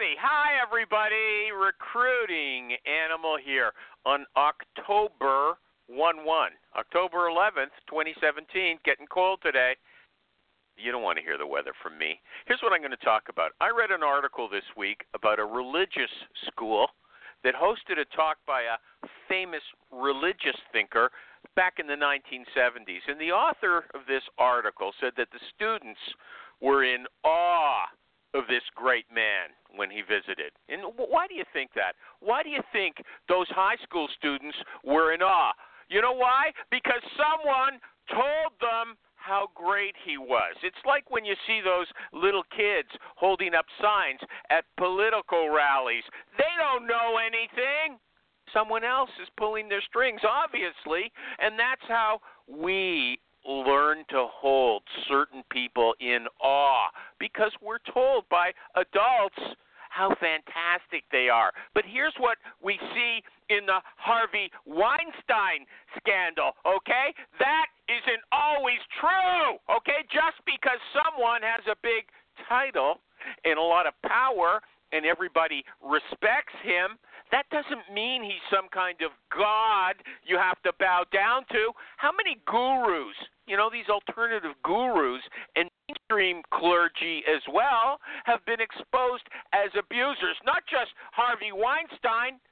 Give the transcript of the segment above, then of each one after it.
Everybody. Hi, everybody. Recruiting Animal here on October 1 1. October 11th, 2017. Getting cold today. You don't want to hear the weather from me. Here's what I'm going to talk about. I read an article this week about a religious school that hosted a talk by a famous religious thinker back in the 1970s. And the author of this article said that the students were in awe of this great man when he visited. And why do you think that? Why do you think those high school students were in awe? You know why? Because someone told them how great he was. It's like when you see those little kids holding up signs at political rallies. They don't know anything. Someone else is pulling their strings, obviously, and that's how we learn to hold certain people in awe because we're told by adults how fantastic they are. But here's what we see in the Harvey Weinstein scandal, okay? That isn't always true, okay? Just because someone has a big title and a lot of power and everybody respects him, that doesn't mean he's some kind of god you have to bow down to. How many gurus, you know, these alternative gurus and mainstream clergy as well, have been exposed as abusers? Not just Harvey Weinstein,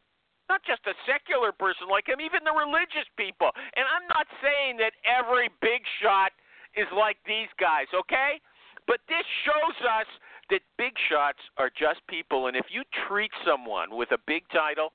not just a secular person like him, even the religious people. And I'm not saying that every big shot is like these guys, okay? But this shows us that big shots are just people, and if you treat someone with a big title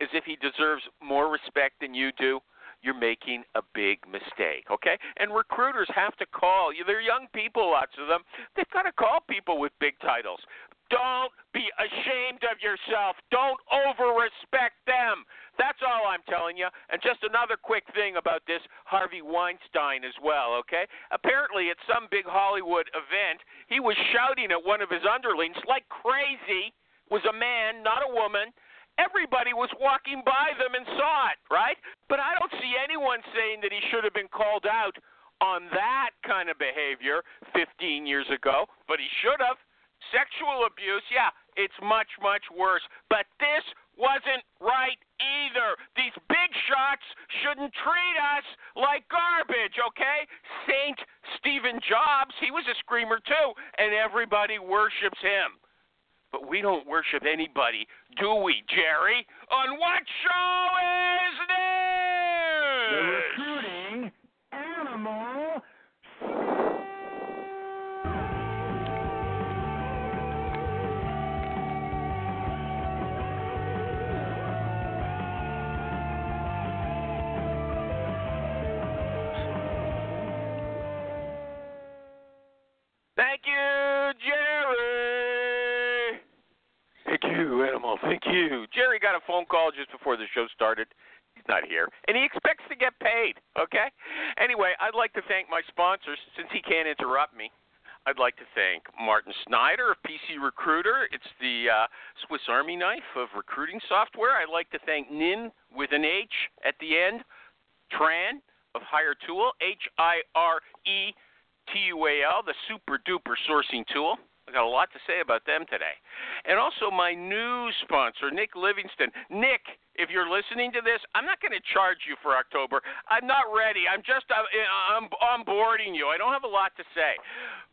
as if he deserves more respect than you do, you're making a big mistake, okay? And recruiters have to call. They're young people, lots of them. They've got to call people with big titles. Don't be ashamed of yourself. Don't over respect them. That's all I'm telling you. And just another quick thing about this Harvey Weinstein as well, okay? Apparently, at some big Hollywood event, he was shouting at one of his underlings like crazy, was a man, not a woman. Everybody was walking by them and saw it, right? But I don't see anyone saying that he should have been called out on that kind of behavior 15 years ago, but he should have. Sexual abuse, yeah, it's much, much worse. But this wasn't right either. These big shots shouldn't treat us like garbage, okay? Saint Stephen Jobs, he was a screamer too, and everybody worships him. But we don't worship anybody, do we, Jerry? On what show is this? You. Jerry got a phone call just before the show started. He's not here. And he expects to get paid, okay? Anyway, I'd like to thank my sponsors since he can't interrupt me. I'd like to thank Martin Snyder of PC Recruiter. It's the uh, Swiss Army knife of recruiting software. I'd like to thank NIN with an H at the end, Tran of Hire Tool, H I R E T U A L, the super duper sourcing tool. I got a lot to say about them today. And also my new sponsor, Nick Livingston. Nick, if you're listening to this, I'm not going to charge you for October. I'm not ready. I'm just uh, I'm onboarding you. I don't have a lot to say.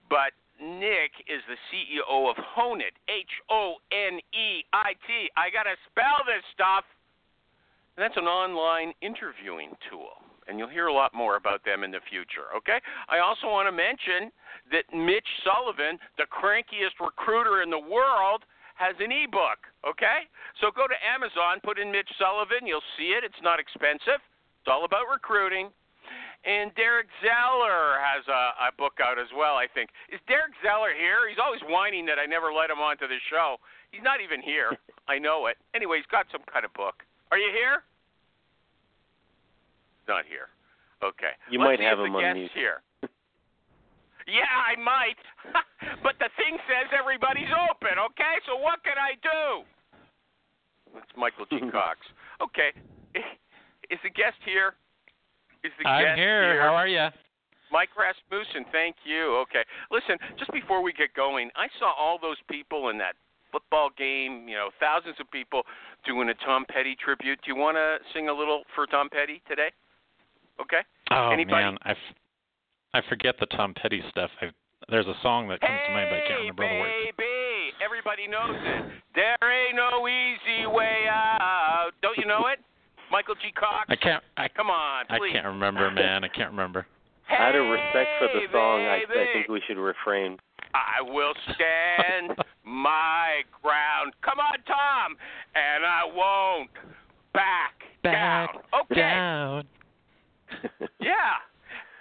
But Nick is the CEO of Honeit, H O N E I T. I got to spell this stuff. And that's an online interviewing tool. And you'll hear a lot more about them in the future, okay? I also want to mention that Mitch Sullivan, the crankiest recruiter in the world, has an ebook, okay? So go to Amazon, put in Mitch Sullivan, you'll see it. It's not expensive. It's all about recruiting. And Derek Zeller has a, a book out as well, I think. Is Derek Zeller here? He's always whining that I never let him onto the show. He's not even here. I know it. Anyway, he's got some kind of book. Are you here? Not here. Okay. You Let's might have if him on mute. here. yeah, I might. but the thing says everybody's open, okay? So what can I do? That's Michael G. Cox. Okay. Is the guest here? Is the I'm guest here. How are you? Mike Rasmussen, thank you. Okay. Listen, just before we get going, I saw all those people in that football game, you know, thousands of people doing a Tom Petty tribute. Do you want to sing a little for Tom Petty today? Okay? Oh Anybody? man, I, f- I forget the Tom Petty stuff. I, there's a song that comes to mind, but I can't Hey, remember all the words. baby, everybody knows it. There ain't no easy way out. Don't you know it? Michael G. Cox. I can't. I, Come on, I can't remember, man. I can't remember. Out of respect for the song, I, I think we should refrain. I will stand my ground. Come on, Tom, and I won't back, Back down. Okay, Down. yeah.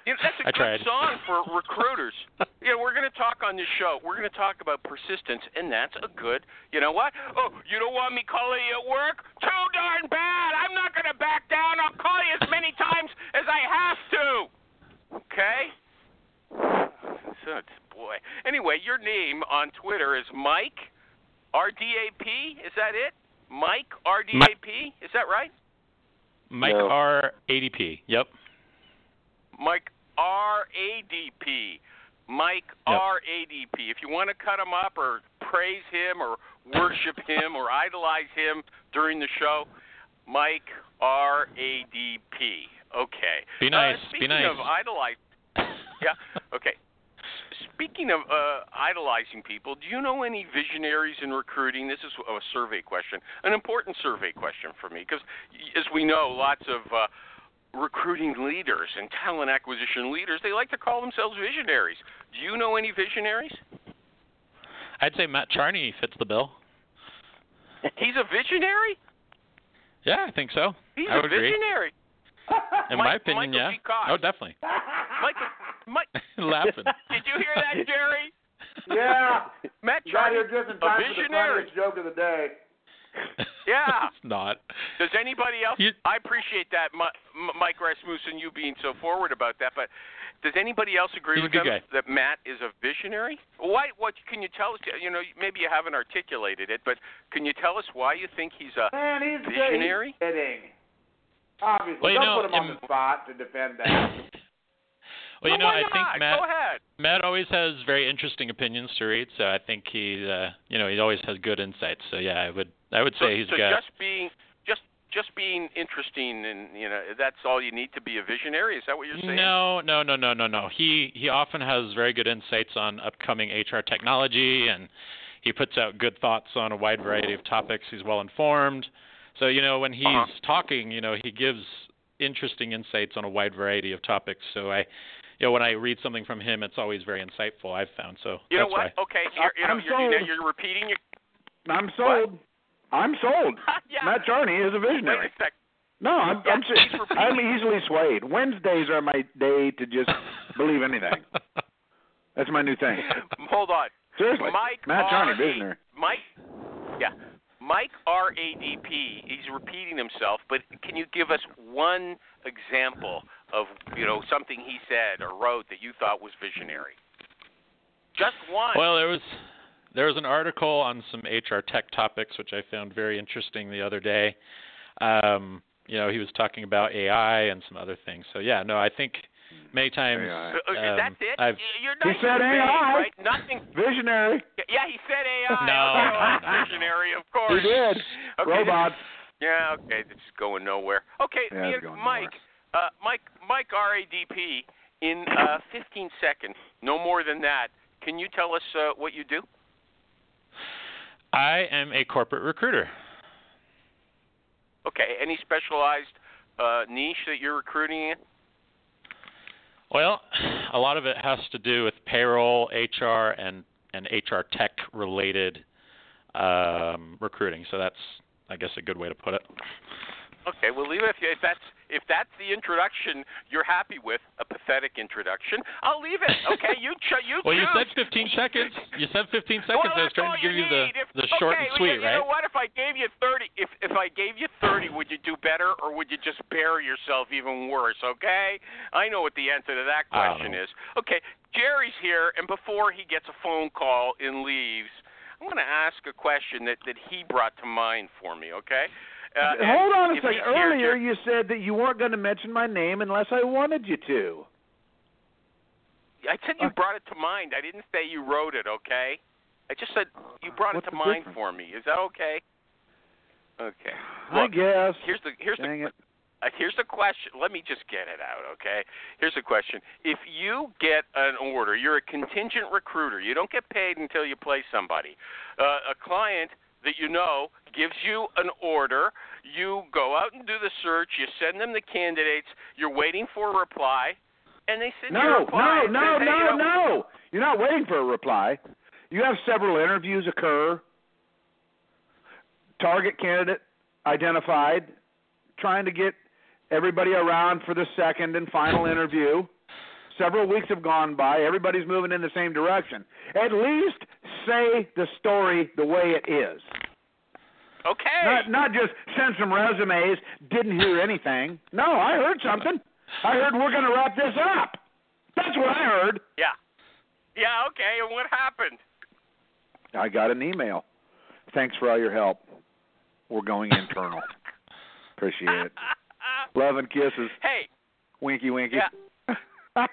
You know, that's a I good tried. song for recruiters. yeah, we're going to talk on this show. We're going to talk about persistence, and that's a good. You know what? Oh, you don't want me calling you at work? Too darn bad. I'm not going to back down. I'll call you as many times as I have to. Okay. So, boy. Anyway, your name on Twitter is Mike RDAP. Is that it? Mike RDAP. Is that right? Mike No. R. ADP. Yep. Mike RADP. Mike Yep. RADP. If you want to cut him up or praise him or worship him or idolize him during the show, Mike RADP. Okay. Be nice, Uh, be speaking nice. of idolize, yeah. Okay. Speaking of uh, idolizing people, do you know any visionaries in recruiting? This is a survey question, an important survey question for me, because as we know, lots of uh, recruiting leaders and talent acquisition leaders, they like to call themselves visionaries. Do you know any visionaries? I'd say Matt Charney fits the bill. He's a visionary? Yeah, I think so. He's I a would agree. visionary. In Mike- my opinion, Michael yeah. Oh, definitely. Michael, Mike, Laughing. did you hear that, Jerry? Yeah. Matt You got here just in a time for the joke of the day. Yeah. it's not. Does anybody else? You- I appreciate that, Mi- Mike Rasmussen, you being so forward about that. But does anybody else agree with good them guy. that Matt is a visionary? Why? What can you tell us? You know, maybe you haven't articulated it, but can you tell us why you think he's a Man, he's Visionary? He's kidding. Obviously, Well, don't know, put him on the spot to defend that. Well, you know, I think? Matt Matt always has very interesting opinions to read, so I think he, uh, you know, he always has good insights. So yeah, I would, I would So, say he's so got. just being just just being interesting, and you know, that's all you need to be a visionary. Is that what you're saying? No, no, no, no, no, no. He he often has very good insights on upcoming HR technology, and he puts out good thoughts on a wide variety of topics. He's well informed. So you know, when he's Uh-huh. talking, you know, he gives interesting insights on a wide variety of topics. So I, you know, when I read something from him, it's always very insightful. I've found so. You know what? Why. Okay, you're, you know, I'm you're, sold. you're repeating your. I'm sold. I'm sold. yeah. Matt Charney is a Wait visionary. a sec. No, I'm, Yeah, I'm he's I'm easily swayed. Wednesdays are my day to just believe anything. That's my new thing. Hold on. Seriously. Mike Matt Charney, R. visionary. Mike, yeah, Mike R A D P. He's repeating himself, but can you give us one example of you know something he said or wrote that you thought was visionary? Just one. Well, there was there was an article on some HR tech topics which I found very interesting the other day. Um, you know, he was talking about AI and some other things. So yeah, no, I think many times AI. Uh, um, that's it. I've You're He said AI. right? Nothing. Visionary. Yeah, he said AI. No, no, no, no. visionary, of course. He did. Okay, Robots. Yeah, okay, this is going nowhere. Okay, Yeah, it's Ian- going Mike, uh, Mike, Mike RADP, in uh, 15 seconds, no more than that, Can you tell us uh, what you do? I am a corporate recruiter. Okay. Any specialized uh, niche that you're recruiting in? Well, a lot of it has to do with payroll, HR, and and HR tech related um, recruiting. So that's, I guess, a good way to put it. Okay, well, leave it if, you, if that's if that's the introduction you're happy with, a pathetic introduction. I'll leave it. Okay, you ch- you Well, you said 15 seconds. You said 15 seconds. Well, I was trying to give all you the. If, the short okay, and sweet, well, you right? know what? If I gave you 30, if if I gave you 30, would you do better or would you just bury yourself even worse? Okay, I know what the answer to that question is. Okay, Jerry's here, and before he gets a phone call and leaves, I'm going to ask a question that that he brought to mind for me. Okay. Uh, Hold on a second. Earlier you said that you weren't going to mention my name unless I wanted you to. I said you Uh, brought it to mind. I didn't say you wrote it, okay? I just said you brought What's it to mind difference? for me. Is that okay? Okay. I guess. here's the here's Dang the it. uh, here's the question. Let me just get it out, okay? Here's the question. If you get an order, you're a contingent recruiter. You don't get paid until you place somebody. Uh, a client that you know gives you an order. You go out and do the search. You send them the candidates. You're waiting for a reply, and they send you a No, reply. no, no, hey, no, you know, no. You're not waiting for a reply. You have several interviews occur. Target candidate identified, trying to get everybody around for the second and final interview. Several weeks have gone by. Everybody's moving in the same direction. At least say the story the way it is. Okay. Not not just send some resumes, didn't hear anything. No, I heard something. I heard we're going to wrap this up. That's what I heard. Yeah. Yeah, okay. And what happened? I got an email. Thanks for all your help. We're going internal. Appreciate it. Love and kisses. hey. Winky winky. Yeah. what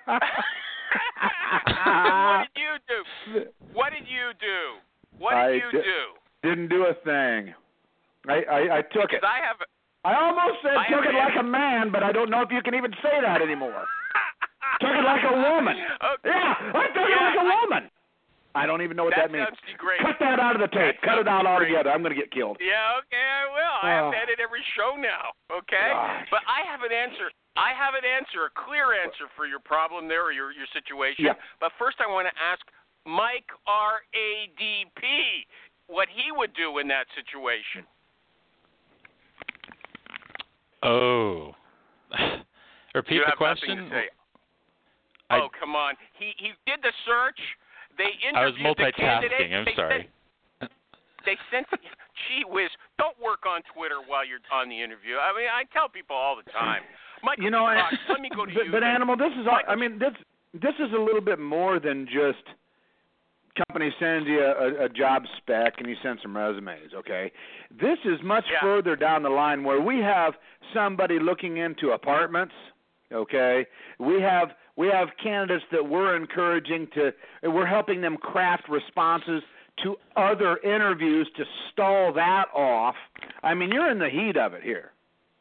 did you do? What did you do? What did I you di- do? Didn't do a thing. I, I, I took it. I have. I almost said I took it like a man, but I don't know if you can even say that anymore. Took it like a woman. Okay. Yeah, I took it like a woman. I don't even know what That that, means. Cut that out of the tape. That Cut it out altogether. I'm going to get killed. Yeah, okay, I will. I have to edit every show now. Okay, Gosh. but I have an answer. I have an answer, a clear answer for your problem there or your your situation. Yeah. But first, I want to ask Mike R A D P what he would do in that situation. Oh. Repeat you the have question. to say. Oh, I- oh, come on. He he did the search. They I was interviewed the candidate. I'm They sorry. Sent, they sent. Gee whiz! Don't work on Twitter while you're on the interview. I mean, I tell people all the time. Michael You know, I- let me go to but, you. but then. animal, this is. all I mean, this this is a little bit more than just company sends you a, a job spec and you send some resumes. Okay, this is much Yeah. further down the line where we have somebody looking into apartments. Okay, we have we have candidates that we're encouraging to. We're helping them craft responses to other interviews to stall that off. I mean, you're in the heat of it here.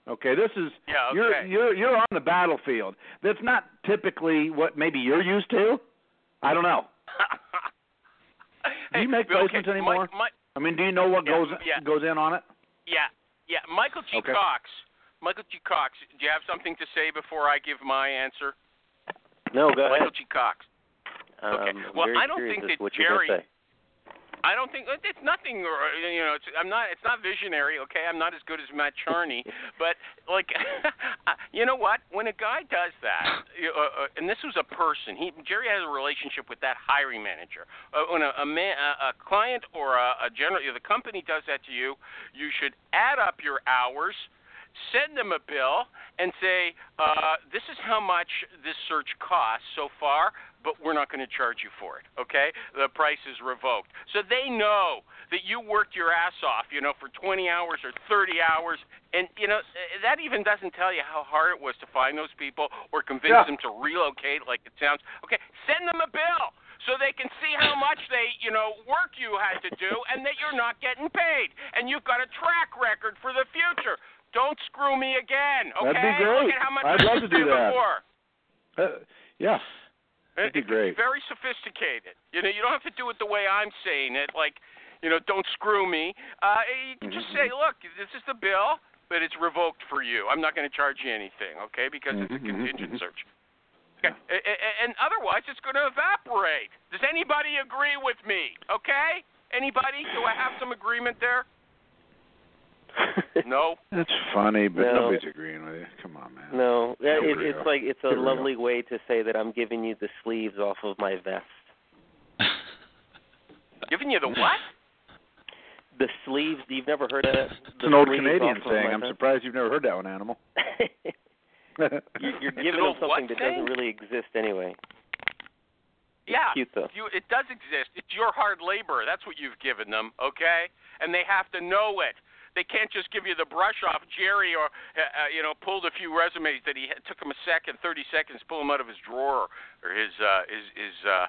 Okay, this is Yeah, okay. you're you're you're on the battlefield. That's not typically what maybe you're used to. I don't know. Do you Hey, make okay, placements anymore? Mike, Mike, I mean, do you know what Yeah, goes yeah. goes in on it? yeah, yeah. Michael G. Okay. Cox. Michael G. Cox. Do you have something to say before I give my answer? No, go Michael ahead. Michael G. Cox. Um, Okay. I'm Well, I don't think as that to what Jerry- say. I don't think it's nothing. or You know, it's, I'm not. It's not visionary. Okay, I'm not as good as Matt Charney, but like, you know what? When a guy does that, uh, uh, and this was a person. He Jerry has a relationship with that hiring manager. Uh, when a, a man, a, a client or a, a general, the company does that to you, you should add up your hours. Send them a bill and say, uh, "This is how much this search costs so far, but we're not going to charge you for it." Okay, the price is revoked, so they know that you worked your ass off, you know, for 20 hours or 30 hours, and you know that even doesn't tell you how hard it was to find those people or convince Yeah. them to relocate, like it sounds. Okay, send them a bill so they can see how much they, you know, work you had to do, and that you're not getting paid, and you've got a track record for the future. Don't screw me again, okay? That'd be Look at how much I'd love to do that. Before. Uh, yeah. That'd be could great. very sophisticated. You know, you don't have to do it the way I'm saying it, like, you know, don't screw me. Uh, you can just say, Mm-hmm. look, this is the bill, but it's revoked for you. I'm not going to charge you anything, okay? Because it's a Mhm, mhm, contingent mhm. search. Okay. And otherwise, it's going to evaporate. Does anybody agree with me? Okay? Anybody? Do I have some agreement there? No. That's funny, but No. nobody's agreeing with you. Come on, man. no, yeah, it, it's go. like it's a Here we go. lovely way to say that I'm giving you the sleeves off of my vest. Giving you the what? The sleeves. You've never heard of that? It's an old Canadian off of saying. I'm vest? surprised you've never heard that one, Animal. You- You're giving them something that thing? doesn't really exist anyway. Yeah. Cute though. You, it does exist. It's your hard labor. That's what you've given them, okay? And they have to know it. They can't just give you the brush off. Jerry, or uh, uh, you know, pulled a few resumes that he had, took him a second, 30 seconds, pull them out of his drawer or his uh, his his uh,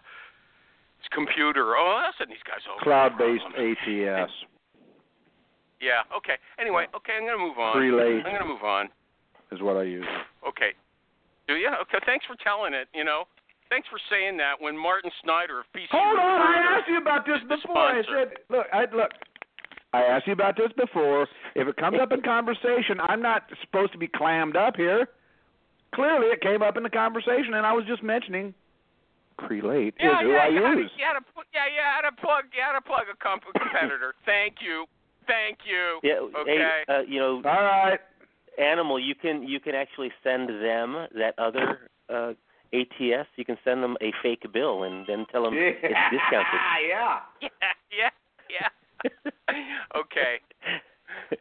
his computer. Oh, all of a sudden these guys over. Cloud-based ATS. Yeah. Okay. Anyway. Okay. I'm gonna move on. Crelate I'm gonna move on. is what I use. Okay. Do you? Okay. Thanks for telling it. You know. Thanks for saying that. When Martin Snyder of PC Hold on, I asked you about this before. I said, look, I look. I asked you about this before. If it comes up in conversation, I'm not supposed to be clammed up here. Clearly, it came up in the conversation, and I was just mentioning Crelate Yeah, is who yeah, I you had to- use. you had to pl- yeah, you had to plug, you had to plug a comp- competitor. Thank you, thank you. Yeah. Okay. Hey, uh, you know, All right. animal. You can you can actually send them that other uh, ATS. You can send them a fake bill and then tell them it's discounted. yeah. Yeah, yeah, yeah. Okay,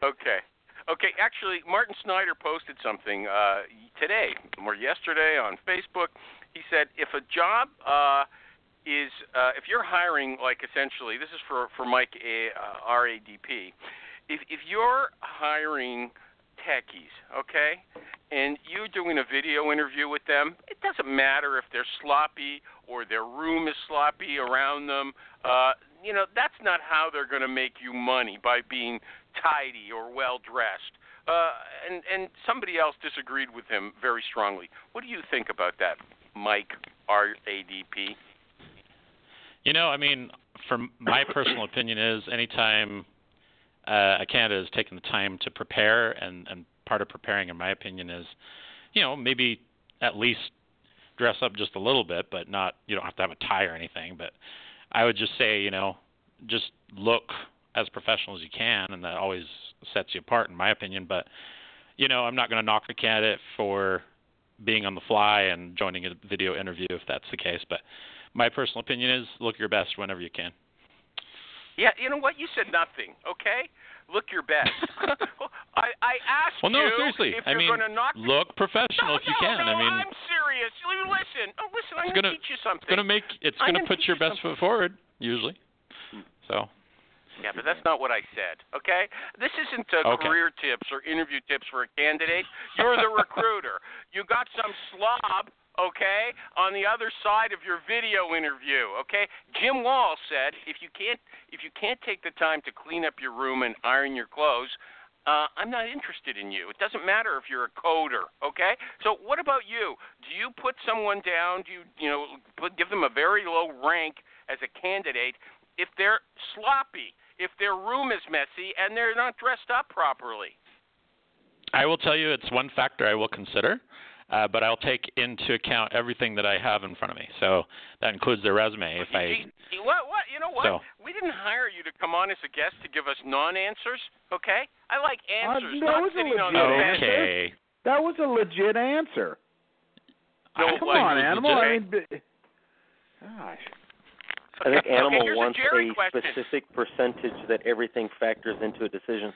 okay, okay. Actually, Martin Snyder posted something uh, today or yesterday on Facebook. He said if a job uh, is uh, if you're hiring, like essentially, this is for for Mike A, uh, RADP. If if you're hiring techies, okay, and you're doing a video interview with them, it doesn't matter if they're sloppy or their room is sloppy around them. Uh, you know, that's not how they're going to make you money by being tidy or well dressed. Uh, and and somebody else disagreed with him very strongly. What do you think about that, Mike RADP? You know, I mean, from my personal opinion is anytime uh, a candidate is taking the time to prepare, and and part of preparing, in my opinion, is, you know, maybe at least dress up just a little bit, but not you don't have to have a tie or anything. But I would just say, you know, just look as professional as you can, and that always sets you apart, in my opinion. But you know, I'm not going to knock a candidate for being on the fly and joining a video interview if that's the case. But my personal opinion is look your best whenever you can. Yeah, you know what? You said nothing. Okay, look your best. I I asked Well, no, you seriously. if I you're mean, going to knock. look professional no, if you no, can. No, I mean, I'm serious. You Listen, oh, listen. I'm to gonna- teach you something. it's going to make it's I'm gonna put your you best foot forward usually. So Yeah, but that's not what I said. Okay, this isn't uh, Okay. career tips or interview tips for a candidate. You're the recruiter. You got some slob, okay, on the other side of your video interview. Okay, Jim Wall said if you can't if you can't take the time to clean up your room and iron your clothes. Uh, I'm not interested in you. It doesn't matter if you're a coder, okay? So what about you? Do you put someone down? Do you, you know, put, give them a very low rank as a candidate if they're sloppy, if their room is messy, and they're not dressed up properly. I will tell you it's one factor I will consider, uh, but I'll take into account everything that I have in front of me. So that includes their resume. If I You- what? What? You know what? So- We didn't hire you to come on as a guest to give us non-answers, okay? I like answers, that not was a sitting on the legit answer. okay, That was a legit answer. No, I- Come wasn't. on, animal. legit. I mean, gosh. I think animal here's wants a a specific percentage that everything factors into a decision.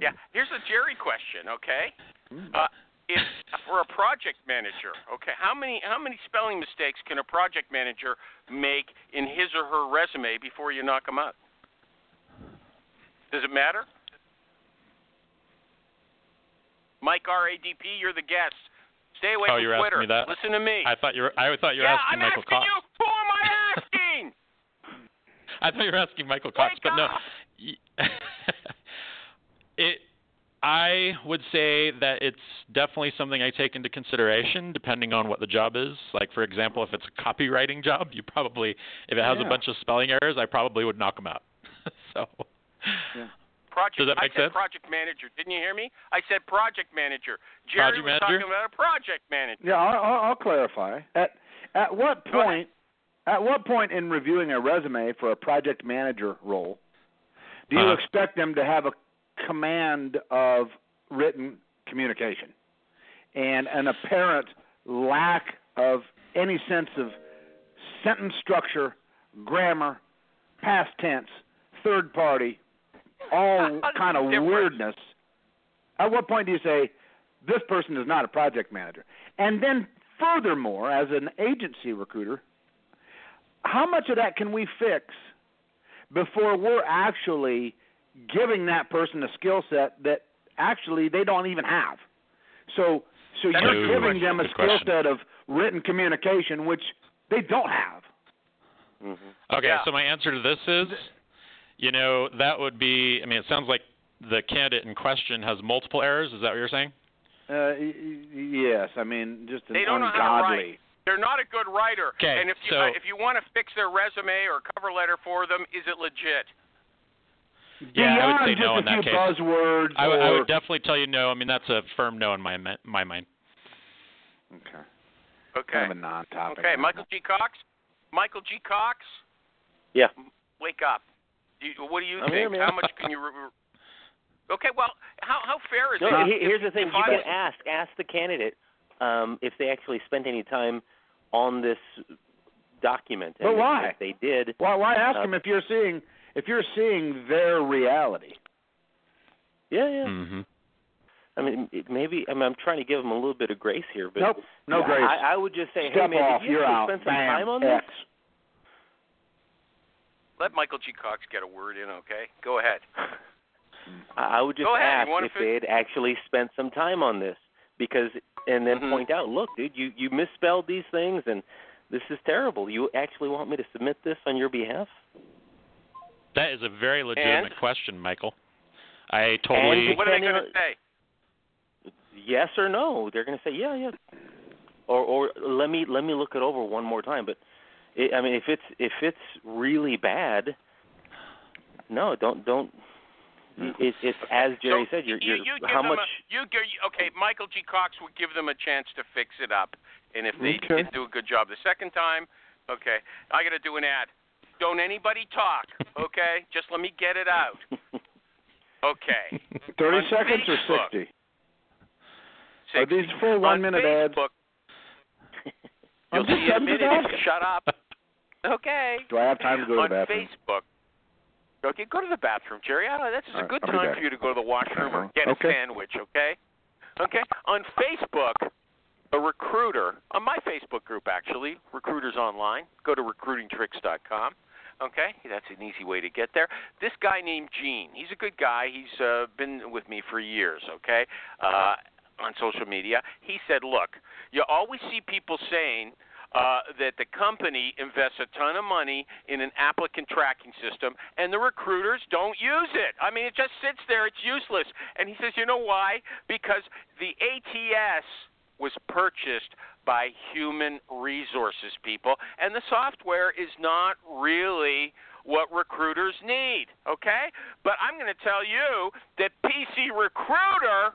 Yeah, here's a Jerry question, okay? Hmm. Uh, if for a project manager, okay, how many how many spelling mistakes can a project manager make in his or her resume before you knock them out? Does it matter? Mike RADP, you're the guest. Stay away Oh, from you're asking Twitter. me that? Listen to me. I thought you were I thought you were yeah, asking I'm Michael asking Cox. you. Who am I asking? I thought you were asking Michael Cox, Wake but no. up. Y- it I would would say that it's definitely something I take into consideration depending on what the job is. Like for example, if it's a copywriting job, you probably if it has Yeah. a bunch of spelling errors, I probably would knock them out. so Yeah. Project, Does that make I said sense? project manager. Didn't you hear me? I said project manager. Jerry Project was manager? talking about a project manager. Yeah, I'll, I'll, I'll clarify. At at what point? At what point in reviewing a resume for a project manager role do you Uh-huh. expect them to have a command of written communication and an apparent lack of any sense of sentence structure, grammar, past tense, third party, all kind of Different. weirdness? At what point do you say this person is not a project manager? And then furthermore, as an agency recruiter, how much of that can we fix before we're actually giving that person a skill set that actually they don't even have? So so That's you're a good giving them a skill question. set of written communication which they don't have. hmm Okay, Yeah. so my answer to this is, you know, that would be. I mean, it sounds like the candidate in question has multiple errors. Is that what you're saying? Uh, y- y- yes, I mean just an They don't know how to ungodly. write. They're not a good writer. Okay, and if you so- uh, if you want to fix their resume or cover letter for them, is it legit? Yeah, I would say no in that case. buzzwords I, would- or I would definitely tell you no. I mean, that's a firm no in my my mind. okay. Okay. kind of a non-topic. Okay, Michael G. Cox. Michael G. Cox, Yeah. wake up. Do you, what do you I'm think? man. how much can you? Re- re- okay, well, how how fair is No, it? he- If- here's the thing: you I can was- ask ask the candidate um, if they actually spent any time on this document. But and if- why? If they did, Why why ask Uh, them if you're seeing if you're seeing their reality? yeah, yeah. Mm-hmm. I mean, it, maybe I mean, I'm trying to give them a little bit of grace here, but Nope, no yeah, grace. I, I would just say, hey man, off, did you you're actually out. spend some Bam, time on X. this? Let Michael G. Cox get a word in, okay? Go ahead. I I would just ahead, ask if fi- they had actually spent some time on this, because and then Mhm. point out, look, dude, you you misspelled these things, and this is terrible. You actually want me to submit this on your behalf? That is a very legitimate And? question, Michael. I totally. And- What are they going to say? Yes or no? They're going to say, yeah, yeah, or or let me let me look it over one more time. But it, I mean, if it's if it's really bad, no, don't don't. It, it's as Jerry so said. You're, you, you're you give how them much? A, you give, okay, Michael G. Cox would give them a chance to fix it up, and if they Okay. didn't do a good job the second time, okay, I got to do an ad. Don't anybody talk, okay? Just let me get it out. Okay. Thirty On seconds or Facebook. sixty? Are these full one minute ads? Facebook, I'm You'll see I'm just if you shut up. Okay. Do I have time to go to on the bathroom? Facebook. Okay, go to the bathroom, Jerry. I don't know, this is All a good I'll time for you to go to the washroom or get Okay. a sandwich, okay? Okay? On Facebook, a recruiter, on my Facebook group actually, Recruiters Online, go to recruitingtricks.com. Okay, that's an easy way to get there. This guy named Gene, he's a good guy. He's uh, been with me for years. Okay, uh, on social media, he said, "Look, you always see people saying uh, that the company invests a ton of money in an applicant tracking system, and the recruiters don't use it. I mean, it just sits there; it's useless." And he says, "You know why? Because the ATS was purchased by human resources people, and the software is not really what recruiters need, okay? But I'm going to tell you that PC Recruiter,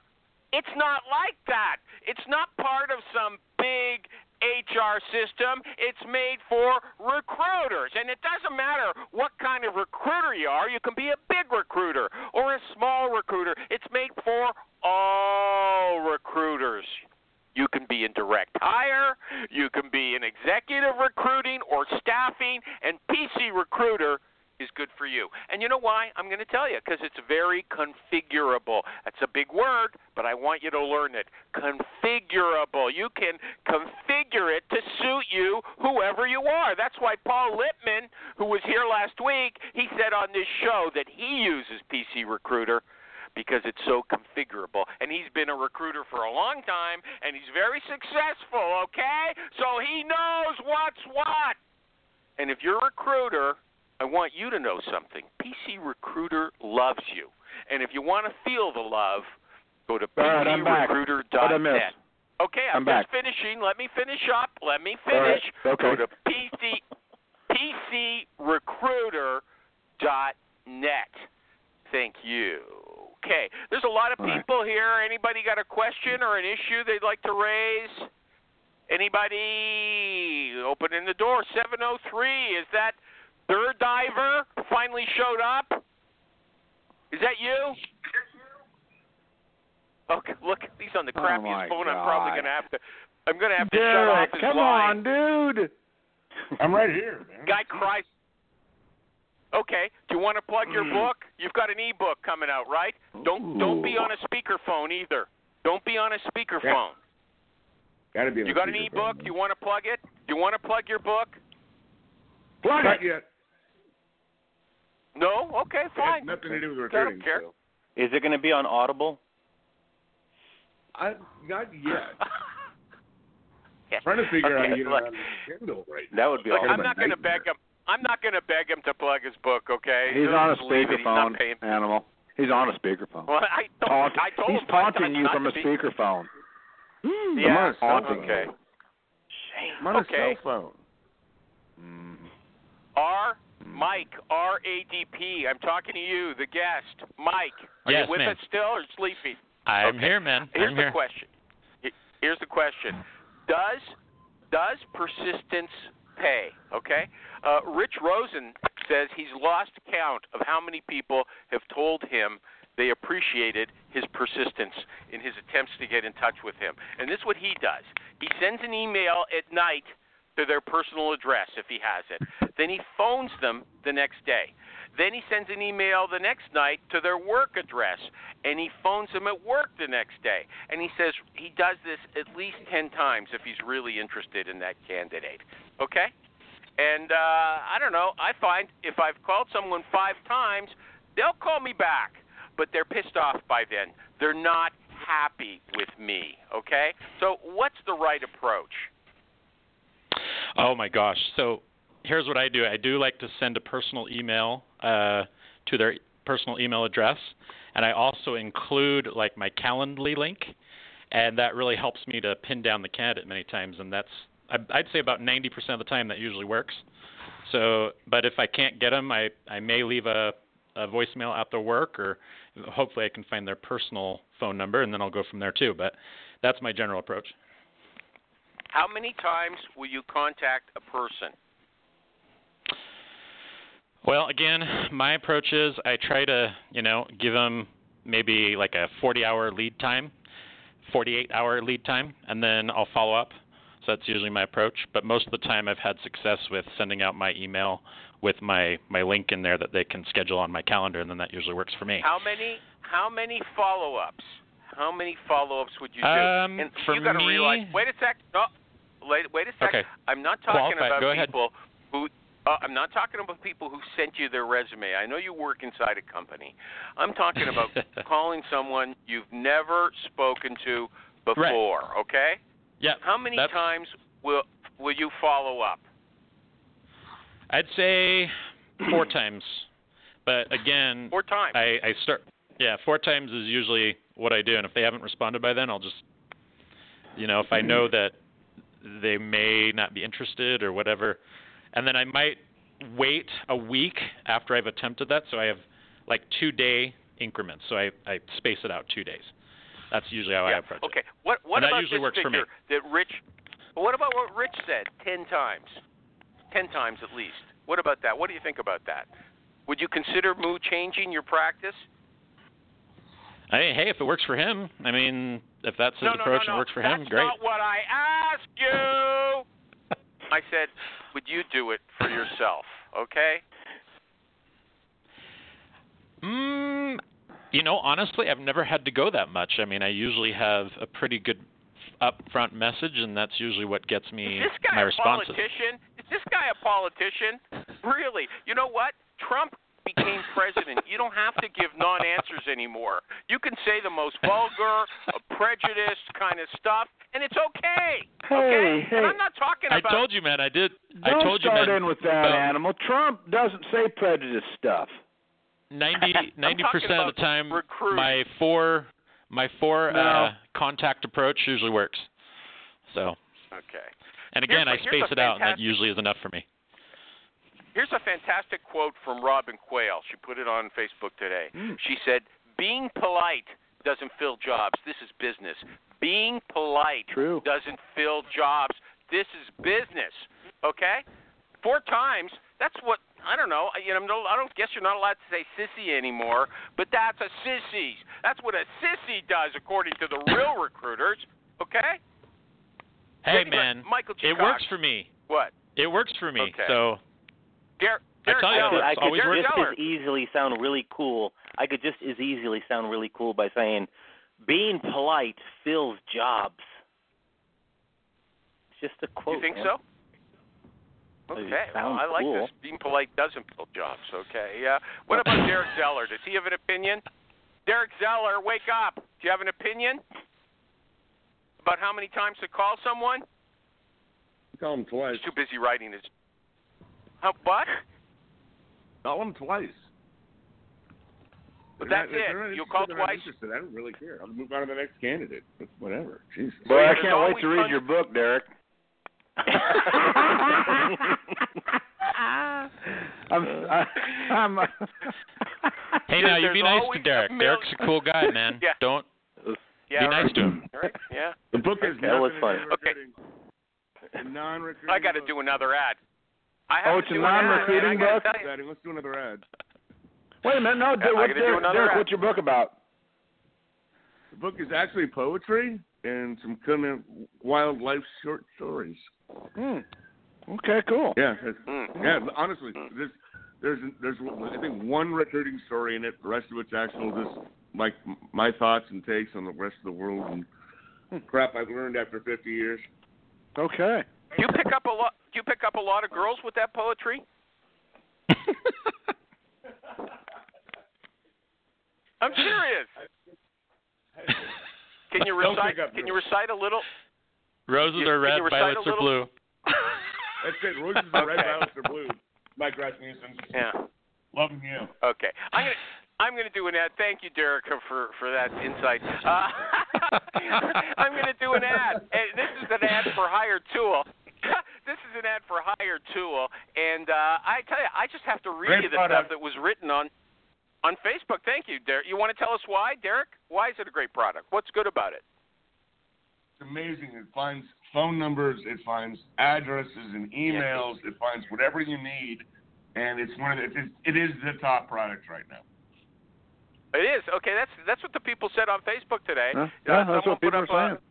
it's not like that. It's not part of some big HR system. It's made for recruiters. And it doesn't matter what kind of recruiter you are. You can be a big recruiter or a small recruiter. It's made for all recruiters. You can be in direct hire, you can be in executive recruiting or staffing, and PC Recruiter is good for you. And you know why? I'm going to tell you because it's very configurable. That's a big word, but I want you to learn it. Configurable. You can configure it to suit you, whoever you are. That's why Paul Lippman, who was here last week, he said on this show that he uses PC Recruiter because it's so configurable. And he's been a recruiter for a long time, and he's very successful, okay? So he knows what's what. And if you're a recruiter, I want you to know something. PC Recruiter loves you. And if you want to feel the love, Go to All right, I'm back. What'd I miss? pcrecruiter.net. Okay, I'm, I'm back. just finishing. Let me finish up. Let me All right, finish. okay. Go to pc pcrecruiter.net. Thank you. Okay, there's a lot of All right. people here. Anybody got a question or an issue they'd like to raise? Anybody opening the door? 703. Is that third diver finally showed up? Is that you? Okay, look, he's on the Oh, crappiest my phone. I'm probably gonna have to. I'm gonna have to shut off Derek, his come line. on, dude. I'm right here, man. Guy cries. Okay, do you want to plug your mm. book? You've got an e-book coming out, right? Don't don't be on a speakerphone either. Don't be on a speakerphone. Yeah. Gotta be. on You the got an e-book? man. You want to plug it? Do You want to plug your book? Plug it yet. No? Okay, It fine. has nothing to do with I recruiting. don't care. So. Is it going to be on Audible? I not yet. Yeah. Trying to figure out how Okay, to get it look, on Kindle right now. That would be I'm not going to nightmare. beg him. I'm not going to beg him to plug his book. Okay? He's Just on a leave it. He's not speakerphone, animal. He's on a speakerphone. Well, I told, Taunt- I told he's him five taunting you from a be- speakerphone. Yeah. Taunting Okay. you. I'm a Okay. cell phone. Mm. R. Mike R A D P. I'm talking to you, the guest, Mike. Are Yes, you with ma'am. us still or sleeping? I'm Okay. here, man. Here's I'm the here. question. Here's the question. Does does persistence pay? Okay. Uh, Rich Rosen says he's lost count of how many people have told him they appreciated his persistence in his attempts to get in touch with him. And this is what he does. He sends an email at night to their personal address if he has it. Then he phones them the next day. Then he sends an email the next night to their work address, and he phones them at work the next day. And he says he does this at least 10 times if he's really interested in that candidate. Okay? And uh, I don't know. I find if I've called someone five times, they'll call me back, but they're pissed off by then. They're not happy with me. Okay? So what's the right approach? Oh my gosh. So here's what I do. I do like to send a personal email uh, to their personal email address, and I also include like my Calendly link, and that really helps me to pin down the candidate many times, and that's I'd say about 90% of the time that usually works. So, but if I can't get them, I I may leave a a voicemail after work, or hopefully I can find their personal phone number, and then I'll go from there too. But that's my general approach. How many times will you contact a person? Well, again, my approach is I try to, you know, give them maybe like a 40-hour lead time, 48-hour lead time, and then I'll follow up. That's usually my approach. But most of the time, I've had success with sending out my email with my my link in there that they can schedule on my calendar, and then that usually works for me. How many how many follow-ups? How many follow-ups would you do? Um, and for you got to me- realize. Wait a sec. No, wait, wait a sec. Okay. I'm not talking Qualified. about Go ahead. people who. Uh, I'm not talking about people who sent you their resume. I know you work inside a company. I'm talking about calling someone you've never spoken to before. Okay. Yeah. How many times will will you follow up? I'd say four times. But again, Four times. I, I start. Yeah, four times is usually what I do, and if they haven't responded by then, I'll just, you know, if I know mm-hmm. that they may not be interested or whatever, and then I might wait a week after I've attempted that, so I have like two day increments, so I I space it out two days. That's usually how I yeah. approach okay. it. What what And that about usually this works for me. figure that Rich? What about what Rich said? Ten times. Ten times at least. What about that? What do you think about that? Would you consider mood changing your practice? I mean, hey, if it works for him, I mean, if that's his no, no, approach no, no. and works for That's him, great. That's not what I asked you. I said, would you do it for yourself? Okay. Mm, you know, honestly, I've never had to go that much. I mean, I usually have a pretty good upfront message, and that's usually what gets me my responses. Is this guy my a responses. politician? Is this guy a politician? Really? You know what? Trump became president. You don't have to give non-answers anymore. You can say the most vulgar, uh, prejudiced kind of stuff, and it's okay. okay? Hey, hey. And I'm not talking about. I told you, man. I did. Don't I told you, start man. in with that, about animal. Trump doesn't say prejudice stuff. 90 I'm talking percent of the time, recruiting. my four my four No. uh, contact approach usually works. So, Okay. and again, Here's I a- here's space it out, and that usually is enough for me. Here's a fantastic quote from Robin Quayle. She put it on Facebook today. She said, "Being polite doesn't fill jobs. This is business. Being polite True. doesn't fill jobs. This is business." Okay? Four times. That's what I don't know. You know, no- I don't guess you're not allowed to say sissy anymore, but that's a sissy. That's what a sissy does, according to the real recruiters. Okay? Hey, But man, Michael G. it Cox, works for me. What? It works for me. Okay. So, Derek, I tell you, Zeller. I could always just Zeller. as easily sound really cool. I could just as easily sound really cool by saying, "Being polite fills jobs." It's just a quote. You think man. so? It Okay. Well, sounds I like cool. this. Being polite doesn't fill jobs. Okay. Yeah. What about Derek Zeller? Does he have an opinion? Derek Zeller, wake up. Do you have an opinion about how many times to call someone? Call him twice. He's too busy writing his. How what? Call him twice. But They're that's not- it. You'll call they're not twice. I don't really care. I'll move on to the next candidate. Whatever. Jesus. Boy, I can't wait to read your book, Derek. I'm, I, I'm, hey, now you There's be nice to always a Derek. Derek's a cool guy, man. Yeah. Don't Yeah. be nice to him. Right. Yeah. The book is That was nothing fun. Okay. non-recruiting. I got to do another ad. I have Oh, it's a do an non-recruiting and gotta book? tell Let's do another ad. wait a minute, no, Derek, gotta Derek, Derek what's your book about? The book is actually poetry and some kind of wildlife short stories. Hmm. Okay, cool. Yeah, Mm. yeah. Honestly, there's there's there's I think one recruiting story in it. The rest of it's actual just like my thoughts and takes on the rest of the world and crap I've learned after 50 years. Okay. Do you pick up a lot? Do you pick up a lot of girls with that poetry? I'm serious. Can you recite? up Can you recite a little? Roses You- are red, violets are blue. That's it. Roses are red, violets are blue. Mike Rasmussen, Yeah. loving you. Okay. I'm gonna. I'm going to do an ad. Thank you, Derica, for for that insight. Uh, I'm going to do an ad, and this is an ad for Hire Tool. this is an ad for Hire Tool, and uh, I tell you, I just have to read Great you the product. stuff that was written on on Facebook. Thank you, Derek. You want to tell us why, Derek? Why is it a great product? What's good about it? It's amazing. It finds phone numbers, it finds addresses and emails, it finds whatever you need, and it's one of the, it is, it is the top product right now. It is okay. That's that's what the people said on Facebook today. Huh? Uh, that's what people are up a-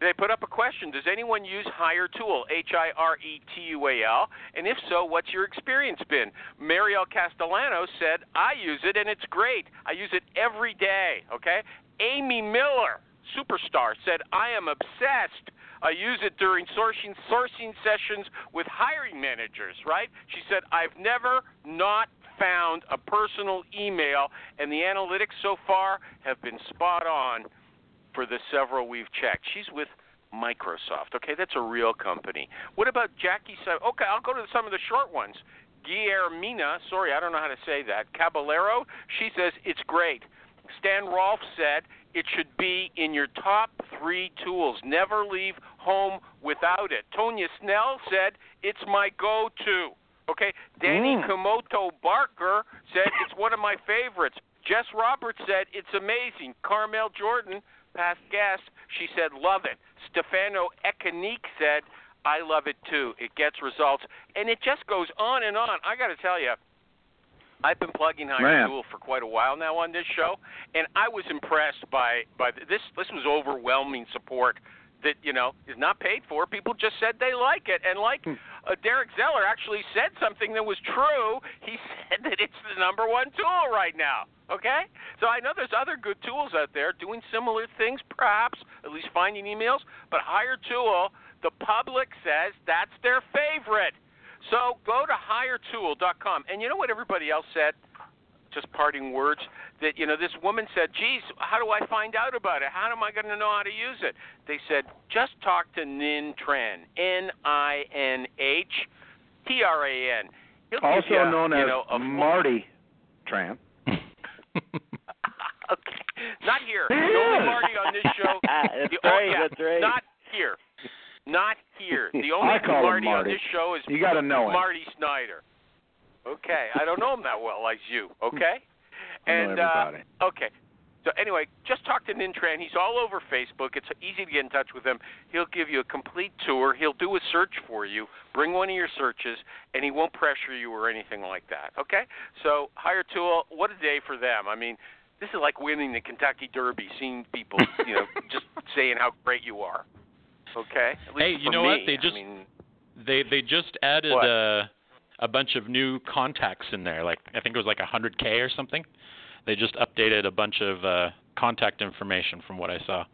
They put up a question. Does anyone use Hiretual? H I R E T U A L. And if so, what's your experience been? Mariel Castellano said, I use it and it's great. I use it every day. Okay. Amy Miller, superstar, said, I am obsessed. I use it during sourcing sourcing sessions with hiring managers, right? She said, I've never not found a personal email, and the analytics so far have been spot on for the several we've checked. She's with Microsoft. Okay, that's a real company. What about Jackie? Okay, I'll go to some of the short ones. Guillermina, sorry, I don't know how to say that. Caballero, she says it's great. Stan Rolfe said it should be in your top three tools. Never leave home without it. Tonya Snell said it's my go-to. Okay, Danny Mm. Komoto Barker said it's one of my favorites. Jess Roberts said it's amazing. Carmel Jordan, past guest, she said love it. Stefano Ekanique said I love it too. It gets results, and it just goes on and on. I got to tell you, I've been plugging Hire Man. Tool for quite a while now on this show, and I was impressed by by this. This was overwhelming support that you know is not paid for. People just said they like it, and like hmm. Uh, Derek Zeller actually said something that was true. He said that it's the number one tool right now. Okay, so I know there's other good tools out there doing similar things, perhaps at least finding emails. But Hiretual, the public says that's their favorite. So go to hiretual.com, and you know what everybody else said? Just parting words that you know this woman said, "Geez, how do I find out about it? How am I going to know how to use it?" They said, "Just talk to Ninh Tran, N I N H T R A N." He'll Also you, known you as know, a Marty tran okay. Not here. He the only. Marty on this show. that's the, oh, right. yeah, That's right. Not here. Not here. The only I call him Marty, on this show is You got to know him. Marty Snyder. Okay, I don't know him that well as you. Okay, I know and uh, okay. So anyway, just talk to Ninh Tran. He's all over Facebook. It's easy to get in touch with him. He'll give you a complete tour. He'll do a search for you. Bring one of your searches, and he won't pressure you or anything like that. Okay? So hire Tool. What a day for them. I mean, this is like winning the Kentucky Derby. Seeing people, you know, just saying how great you are. Okay? At least Hey, you know me. what? They I just mean, They they just added What? uh, a bunch of new contacts in there. Like I think it was like 100k or something. They just updated a bunch of uh, contact information from what I saw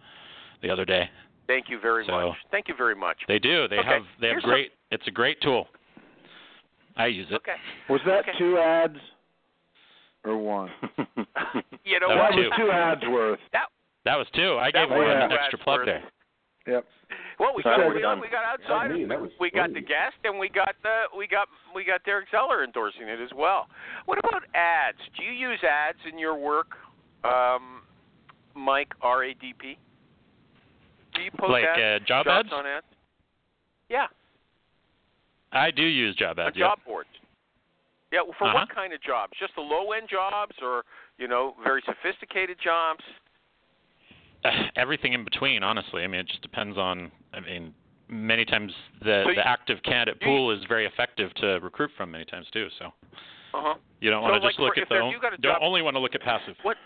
the other day. thank you very So- much. Thank you very much. They do. They Okay, have they have here's some- great. It's a great tool. I use it. Okay. Was that Okay. two ads or one? You know That what? was two ads worth. That was two. I That gave one an extra plug worth. there. Yep. Well, we That got we, done. we got outsiders. we got the guest, and we got the we got we got Derek Zeller endorsing it as well. What about ads? Do you use ads in your work, um, Mike R A D P? Do you post Like ads, uh, job ads. on ads? Yeah, I do use job ads. yep. job boards. Yeah, for Uh-huh. what kind of jobs? Just the low end jobs, or you know, very sophisticated jobs? everything in between honestly i mean it just depends on i mean many times the So the active candidate pool is very effective to recruit from many times too so Uh huh. you don't So, want to like, just look at the on- you don't only want to look at passive What?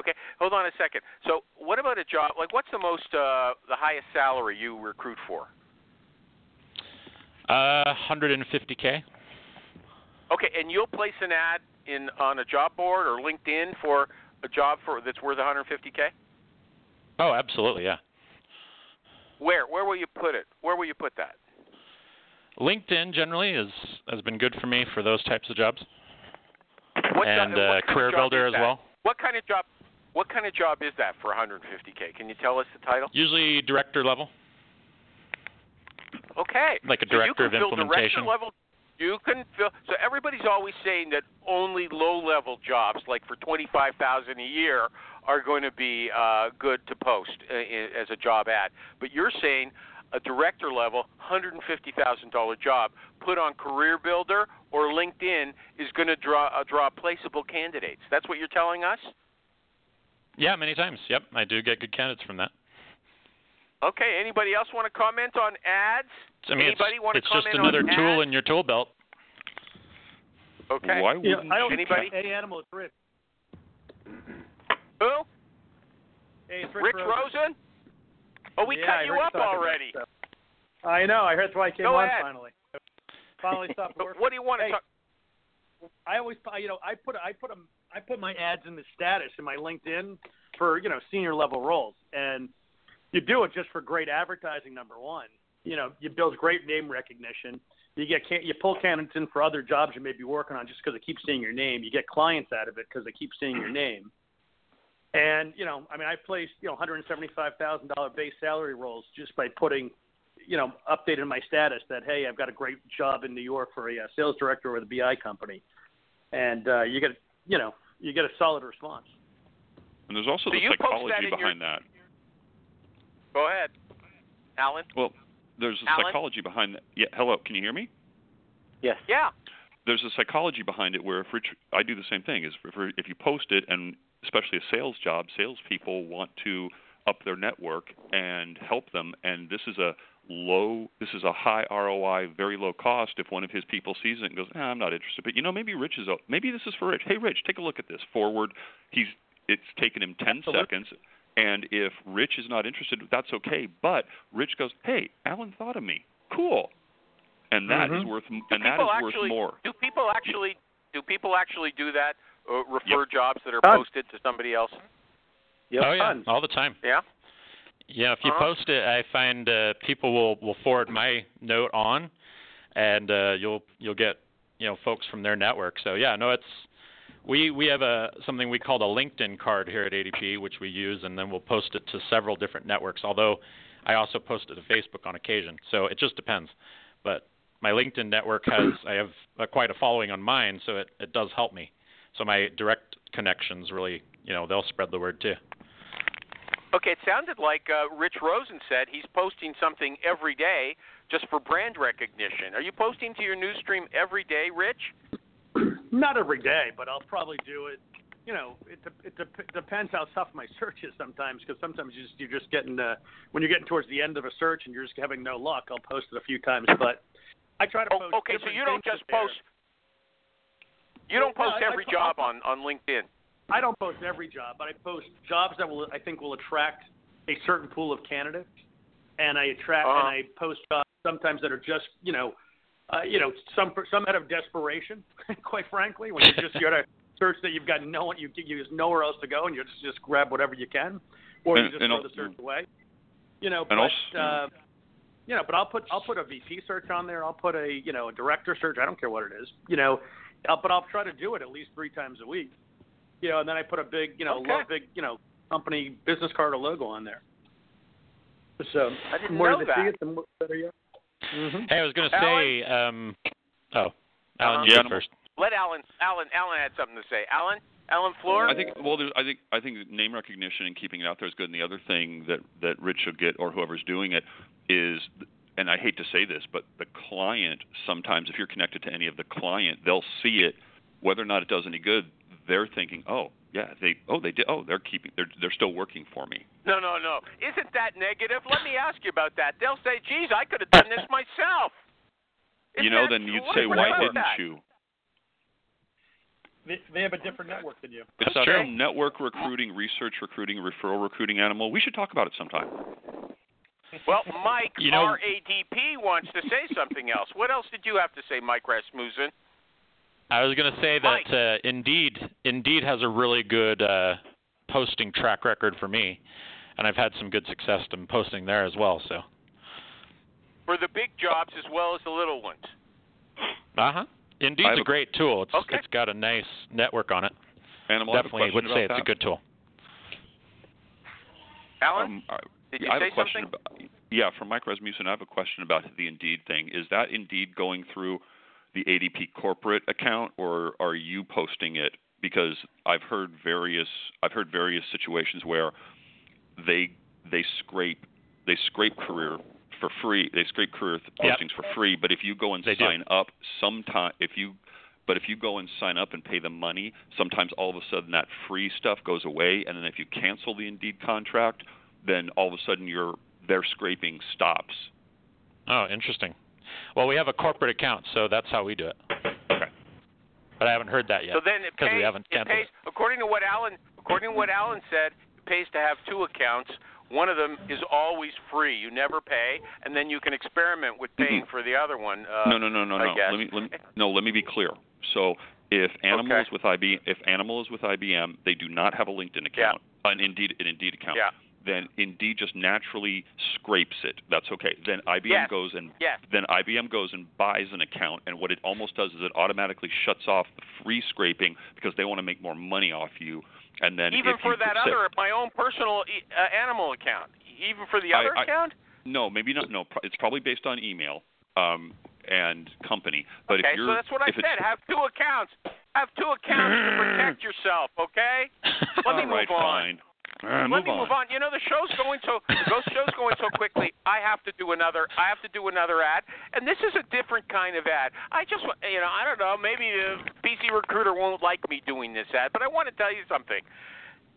Okay, hold on a second. So, what about a job? Like, what's the most, uh, the highest salary you recruit for? uh 150k Okay, and you'll place an ad in on a job board or LinkedIn for a job for that's worth 150k. oh absolutely yeah Where? Where will you put it? Where will you put that? linkedin generally is has been good for me for those types of jobs What and uh, kind career job builder as that? well What kind of job? What kind of job is that for 150k? Can you tell us the title? usually director level Okay. like a So you director of can fill implementation Director level. You can fill. So everybody's always saying that only low-level jobs, like for twenty-five thousand a year, are going to be uh, good to post uh, as a job ad. But you're saying a director level, hundred and fifty thousand dollar job, put on Career Builder or LinkedIn, is going to draw uh, draw placeable candidates. That's what you're telling us. yeah many times yep i do get good candidates from that Okay. Anybody else want to comment on ads? i mean Anybody it's, want to it's just comment on another tool ads? in your tool belt Okay. Why wouldn't I don't Anybody? Hey, Animal, it's Rich. Who? Hey, it's Rich, Rich Rosen? Oh, we yeah, cut I you up already. I know. I heard that's why I came Go on ahead. finally. Finally stopped But working. what do you want to Hey. talk? I always, you know, I put I put 'em- I put my ads in the status in my LinkedIn for you know senior level roles, and you do it just for great advertising. Number one, you know, you build great name recognition. You get can you pull candidates in for other jobs you may be working on just because they keep seeing your name. You get clients out of it because they keep seeing your name. And you know, I mean, I placed you know one hundred and seventy-five thousand dollar base salary roles just by putting, you know, updating my status that hey, I've got a great job in New York for a uh, sales director with a BI company, and uh, you get you know you get a solid response. And there's also So the you post that psychology your- behind that. Go ahead, Alan. Well, there's a Alan? psychology behind that. Yeah, hello, can you hear me? yes. Yeah. There's a psychology behind it where if Rich, I do the same thing. Is if, if you post it, and especially a sales job, salespeople want to up their network and help them. And this is a low, this is a high ROI, very low cost. If one of his people sees it and goes, ah, I'm not interested, but you know, maybe Rich is, a, maybe this is for Rich. Hey, Rich, take a look at this. Forward, he's, it's taken him 10 Absolutely. seconds. And if Rich is not interested, that's okay. But Rich goes, hey, Alan thought of me. Cool. And that is Mhm. worth, Do and that is people worth more. Do people actually do people actually do that? Uh, refer jobs that are Done. posted to somebody else? Yep. oh yeah Tons. all the time Yeah. Yeah, if you Uh-huh. post it, I find uh, people will will forward my note on, and uh, you'll you'll get you know folks from their network. So yeah, no, it's we we have a something we call a LinkedIn card here at ADP, which we use, and then we'll post it to several different networks. Although I also post it to Facebook on occasion, so it just depends. But my LinkedIn network has I have quite a following on mine, so it it does help me. So my direct connections really you know they'll spread the word too. Okay, it sounded like uh, Rich Rosen said he's posting something every day just for brand recognition. Are you posting to your news stream every day, Rich? Not every day, but I'll probably do it. You know, it de- it, de- depends how tough my search is sometimes. Because sometimes you just you're just getting uh, when you're getting towards the end of a search and you're just having no luck. I'll post it a few times, but I try to Oh, okay, so you don't just post. You don't Well, post I- I every job on on LinkedIn. I don't post every job, but I post jobs that will I think will attract a certain pool of candidates, and I attract Uh-huh. and I post jobs sometimes that are just you know, uh, you know some some out of desperation, quite frankly, when you just you got to search that you've got no one you you just nowhere else to go and you just just grab whatever you can, or you And- just and throw al- the search away. You know, And but also- uh, you know, but I'll put I'll put a VP search on there. I'll put a you know a director search. I don't care what it is. You know, uh, but I'll try to do it at least three times a week. You know, and then I put a big you know Okay. lo- big you know company business card or logo on there. So I didn't the more know they that. see it, the more better you. Mm-hmm. Hey, I was going to say. Um, oh, Alan, Uh-huh. you Yeah. go first. Let Alan. Alan. Alan had something to say. Alan. Alan Floor. I think well, there's, I think I think name recognition and keeping it out there is good. And the other thing that that Rich should get or whoever's doing it is, and I hate to say this, but the client sometimes, if you're connected to any of the client, they'll see it, whether or not it does any good. They're thinking, oh yeah, they oh they did oh they're keeping they're they're still working for me. No, no, no. Isn't that negative? Let me ask you about that. They'll say, "Geez, I could have done this myself." you Isn't know, then you'd say, why didn't that? you? They, they have a different network than you. It's That's a true. network recruiting, research recruiting, referral recruiting animal. We should talk about it sometime. Well, Mike, You know- RADP wants to say something else. What else did you have to say, Mike Rasmussen? I was going to say that uh, Indeed Indeed has a really good uh, posting track record for me, and I've had some good success in posting there as well. So, For the big jobs as well as the little ones. uh huh. I Indeed's a a- great tool. It's Okay. it's got a nice network on it. Animal, I have a Definitely would say about it's a good tool. Alan, Um, I- did you I have say a question something? about yeah from Mike Rasmussen. I have a question about the Indeed thing. Is that Indeed going through the ADP corporate account, or are you posting it? Because I've heard various I've heard various situations where they they scrape they scrape career for free. They scrape career th- Yep. postings for free. But if you go and They do. sign up, sometime if you but if you go and sign up and pay them money, sometimes all of a sudden that free stuff goes away, and then if you cancel the Indeed contract, then all of a sudden your their scraping stops. Oh, interesting. Well, we have a corporate account, so that's how we do it. Okay. But I haven't heard that yet So then it because pays. we haven't it canceled pays according to what Alan according to what Alan said. It pays to have two accounts. One of them is always free. You never pay, and then you can experiment with paying for the other one. Uh, no, no, no, no, I no. guess. Let me, let me no. Let me be clear. So if Animal Okay. is with IB, if Animal is with IBM, they do not have a LinkedIn account, an Indeed, an Indeed account. Yeah. Then Indeed just naturally scrapes it. That's okay. Then IBM Yes. goes and Yes. then IBM goes and buys an account, and what it almost does is it automatically shuts off the free scraping because they want to make more money off you. And then Even for that other, my own personal e- uh, animal account. Even for the other I- account. No, maybe not. No, it's probably based on email um, and company. But okay, if you're, so that's what I said. Have two accounts. Have two accounts to protect yourself. Okay. Let me all right, move on. fine. Uh, Let move me on. move on. You know the show's going so the show's going so quickly. I have to do another. I have to do another ad, and this is a different kind of ad. I just, you know, I don't know. Maybe the PC recruiter won't like me doing this ad, but I want to tell you something.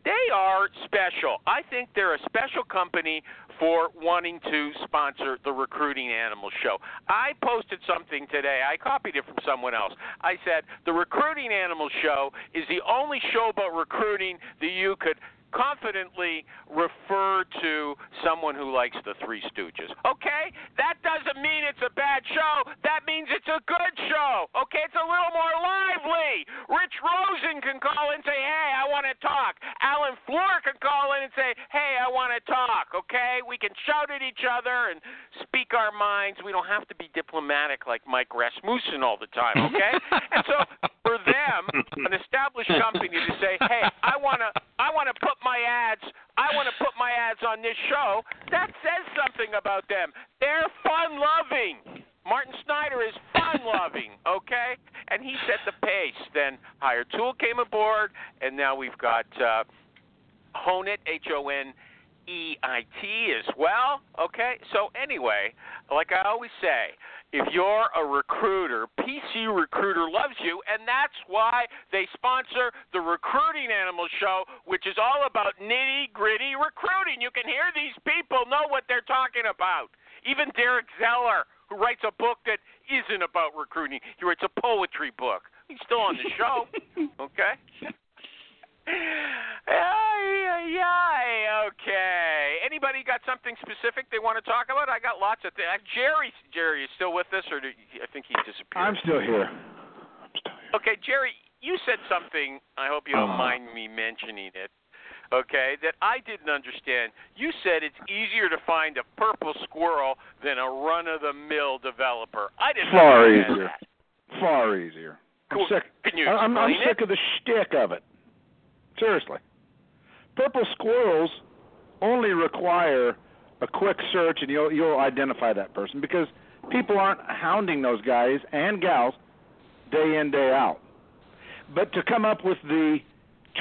They are special. I think they're a special company for wanting to sponsor the Recruiting Animal Show. I posted something today. I copied it from someone else. I said, The Recruiting Animal Show is the only show about recruiting that you could confidently refer to someone who likes the Three Stooges. Okay? That doesn't mean it's a bad show. That means it's a good show. Okay? It's a little more lively. Rich Rosen can call in and say, hey, I want to talk. Alan Floor can call in and say, hey, I want to talk. Okay? We can shout at each other and speak our minds. We don't have to be diplomatic like Mike Rasmussen all the time. Okay? and so them, an established company to say, hey, I want to, I want to put my ads, I want to put my ads on this show. That says something about them. They're fun loving. Martin Snyder is fun loving, okay? and he set the pace. Then Hiretual came aboard, and now we've got uh, Honeit, H O N E I T as well. Okay, so anyway, like I always say, if you're a recruiter, PC Recruiter loves you, and that's why they sponsor the Recruiting Animal Show, which is all about nitty gritty recruiting. You can hear these people know what they're talking about. Even Derek Zeller, who writes a book that isn't about recruiting, he writes a poetry book. He's still on the show, okay? Ay, ay, ay. Okay. Anybody got something specific they want to talk about? I got lots of things. Jerry, Jerry is still with us, or did I think he disappeared? I'm still here. Okay, Jerry, you said something. I hope you don't Uh-huh. mind me mentioning it. Okay, that I didn't understand. You said it's easier to find a purple squirrel than a run-of-the-mill developer. I didn't Far understand easier. that. Far easier. Cool. I'm sick. Can you I'm, I'm sick of the shtick of it. Seriously. Purple squirrels only require a quick search, and you'll you'll identify that person because people aren't hounding those guys and gals day in day out. But to come up with the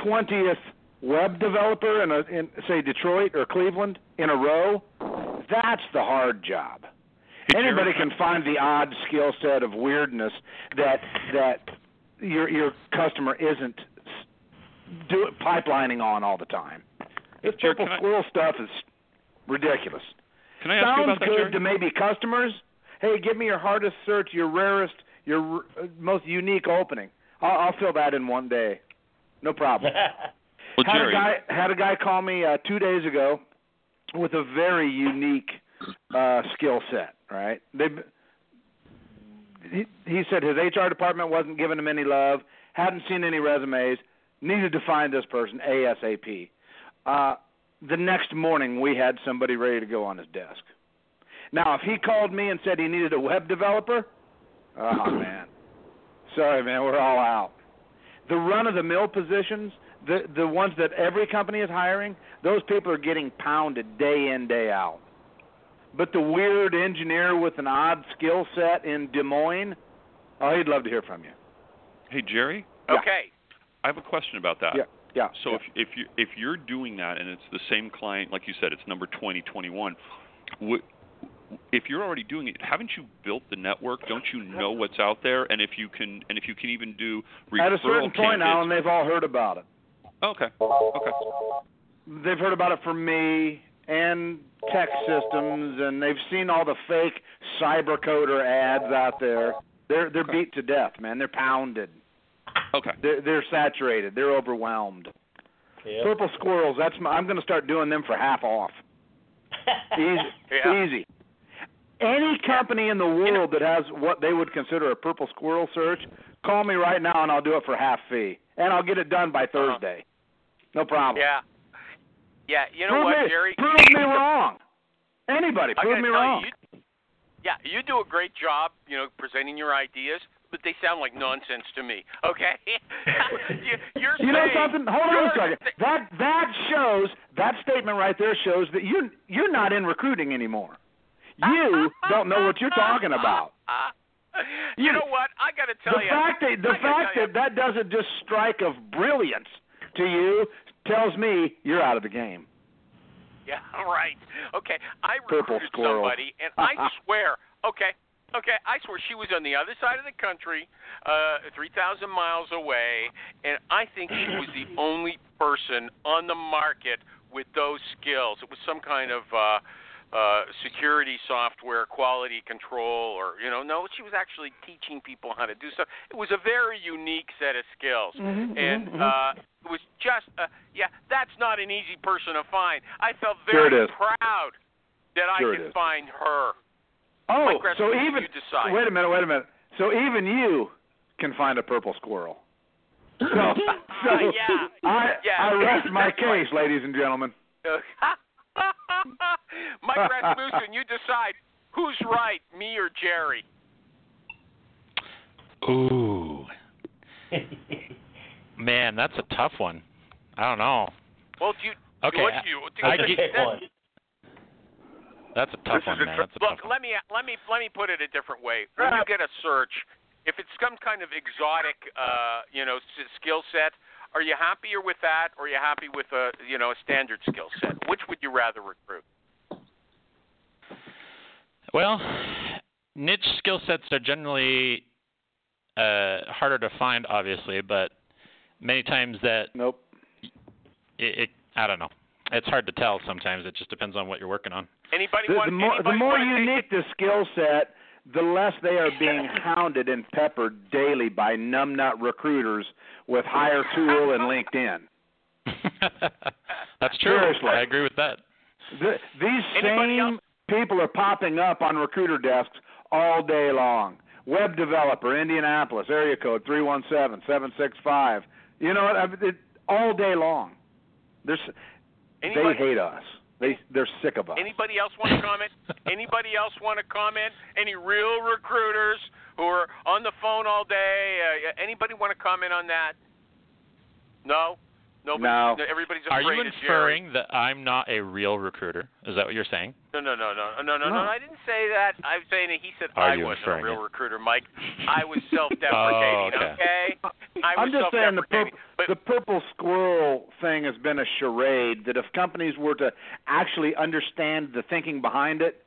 twentieth web developer in a in say Detroit or Cleveland in a row, that's the hard job. Anybody can find the odd skill set of weirdness that that your your customer isn't s- do pipelining on all the time. This Jared, purple can I- squirrel stuff is ridiculous. Can I ask you Sounds about that, good Jared? to maybe customers. Hey, give me your hardest search, your rarest, your r- uh, most unique opening. I'll, I'll fill that in one day. No problem. Well, had Jerry, a guy had a guy call me uh, two days ago with a very unique uh, skill set. Right? They he, he said his HR department wasn't giving him any love, hadn't seen any resumes, needed to find this person ASAP. Uh, the next morning, we had somebody ready to go on his desk. Now, if he called me and said he needed a web developer, oh man, sorry man, we're all out. The run-of-the-mill positions, the the ones that every company is hiring, those people are getting pounded day in day out. But the weird engineer with an odd skill set in Des Moines, oh, he'd love to hear from you. hey Jerry, Okay. I have a question about that. Yeah, yeah. So yeah. if if you if you're doing that and it's the same client, like you said, it's number twenty twenty one, would if you're already doing it, haven't you built the network? Don't you know what's out there? And if you can, and if you can even do referral at a certain point, Alan, they've all heard about it. Okay. Okay. They've heard about it from me and tech systems, and they've seen all the fake cybercoder ads out there. They're they're Okay. beat to death, man. They're pounded. Okay. They're they're saturated. They're overwhelmed. Yep. Purple squirrels. That's my, I'm going to start doing them for half off. Easy. Yeah. Easy. Any company in the world that has what they would consider a purple squirrel search, call me right now and I'll do it for half fee, and I'll get it done by uh-huh. Thursday. No problem. Yeah. Yeah. You know prove what, me, Jerry? Prove me wrong. Anybody, I prove me wrong. You, you, yeah, you do a great job, you know, presenting your ideas, but they sound like nonsense to me. Okay, you, you're You know something? Hold on a second. That that shows that statement right there shows that you you're not in recruiting anymore. You don't know what you're talking about. you know what? I got to tell the you. fact that the fact that that doesn't just strike of brilliance to you tells me you're out of the game. Yeah, right. Okay, I recruited somebody, and I swear, okay, okay, I swear she was on the other side of the country, uh, 3,000 miles away, and I think she was the only person on the market with those skills. It was some kind of uh, uh, security software, quality control, or you know, no, she was actually teaching people how to do stuff. It was a very unique set of skills, Mhm, and mhm, mhm. uh, it was just, uh, yeah, that's not an easy person to find. I felt very is. proud that I Sure could find her. Oh, Mike so even you decide. wait a minute, wait a minute. So even you can find a purple squirrel. So, so Yeah. I Yeah. I rest my That's right. case, ladies and gentlemen. Mike Rasmussen, you decide who's right, me or Jerry. Ooh, man, that's a tough one. I don't know. Well, do you? Okay, what I- do you, do I you get- one. That's a tough This one, a man. tr- That's a tough Look, one. let me let me let me put it a different way. When you get a search, if it's some kind of exotic, uh, you know, s- skill set, are you happier with that, or are you happy with a, you know, a standard skill set? Which would you rather recruit? Well, niche skill sets are generally uh, harder to find, obviously, but many times that Nope. it, it I don't know. It's hard to tell sometimes. It just depends on what you're working on. Anybody The, want? the more the more wanna unique the skill set, the less they are being hounded and peppered daily by numbnut recruiters with Hire Tool and LinkedIn. That's true. Seriously. I agree with that. The, these Anybody same else? people are popping up on recruiter desks all day long. Web developer, Indianapolis, area code three one seven seven six five. You know what? I- It, all day long. There's, they hate us. They they're sick of us. Anybody else want to comment? Anybody else want to comment? Any real recruiters who are on the phone all day? Uh, anybody want to comment on that? No. Nobody. No. Everybody's Are you of Jerry. inferring that I'm not a real recruiter? Is that what you're saying? No, no, no, no, no, no, no, No. I didn't say that. I'm saying that he said Are I wasn't a real it? recruiter, Mike. I was self-deprecating. Oh, okay. okay. I was I'm just saying the purple, but the purple squirrel thing has been a charade. That if companies were to actually understand the thinking behind it,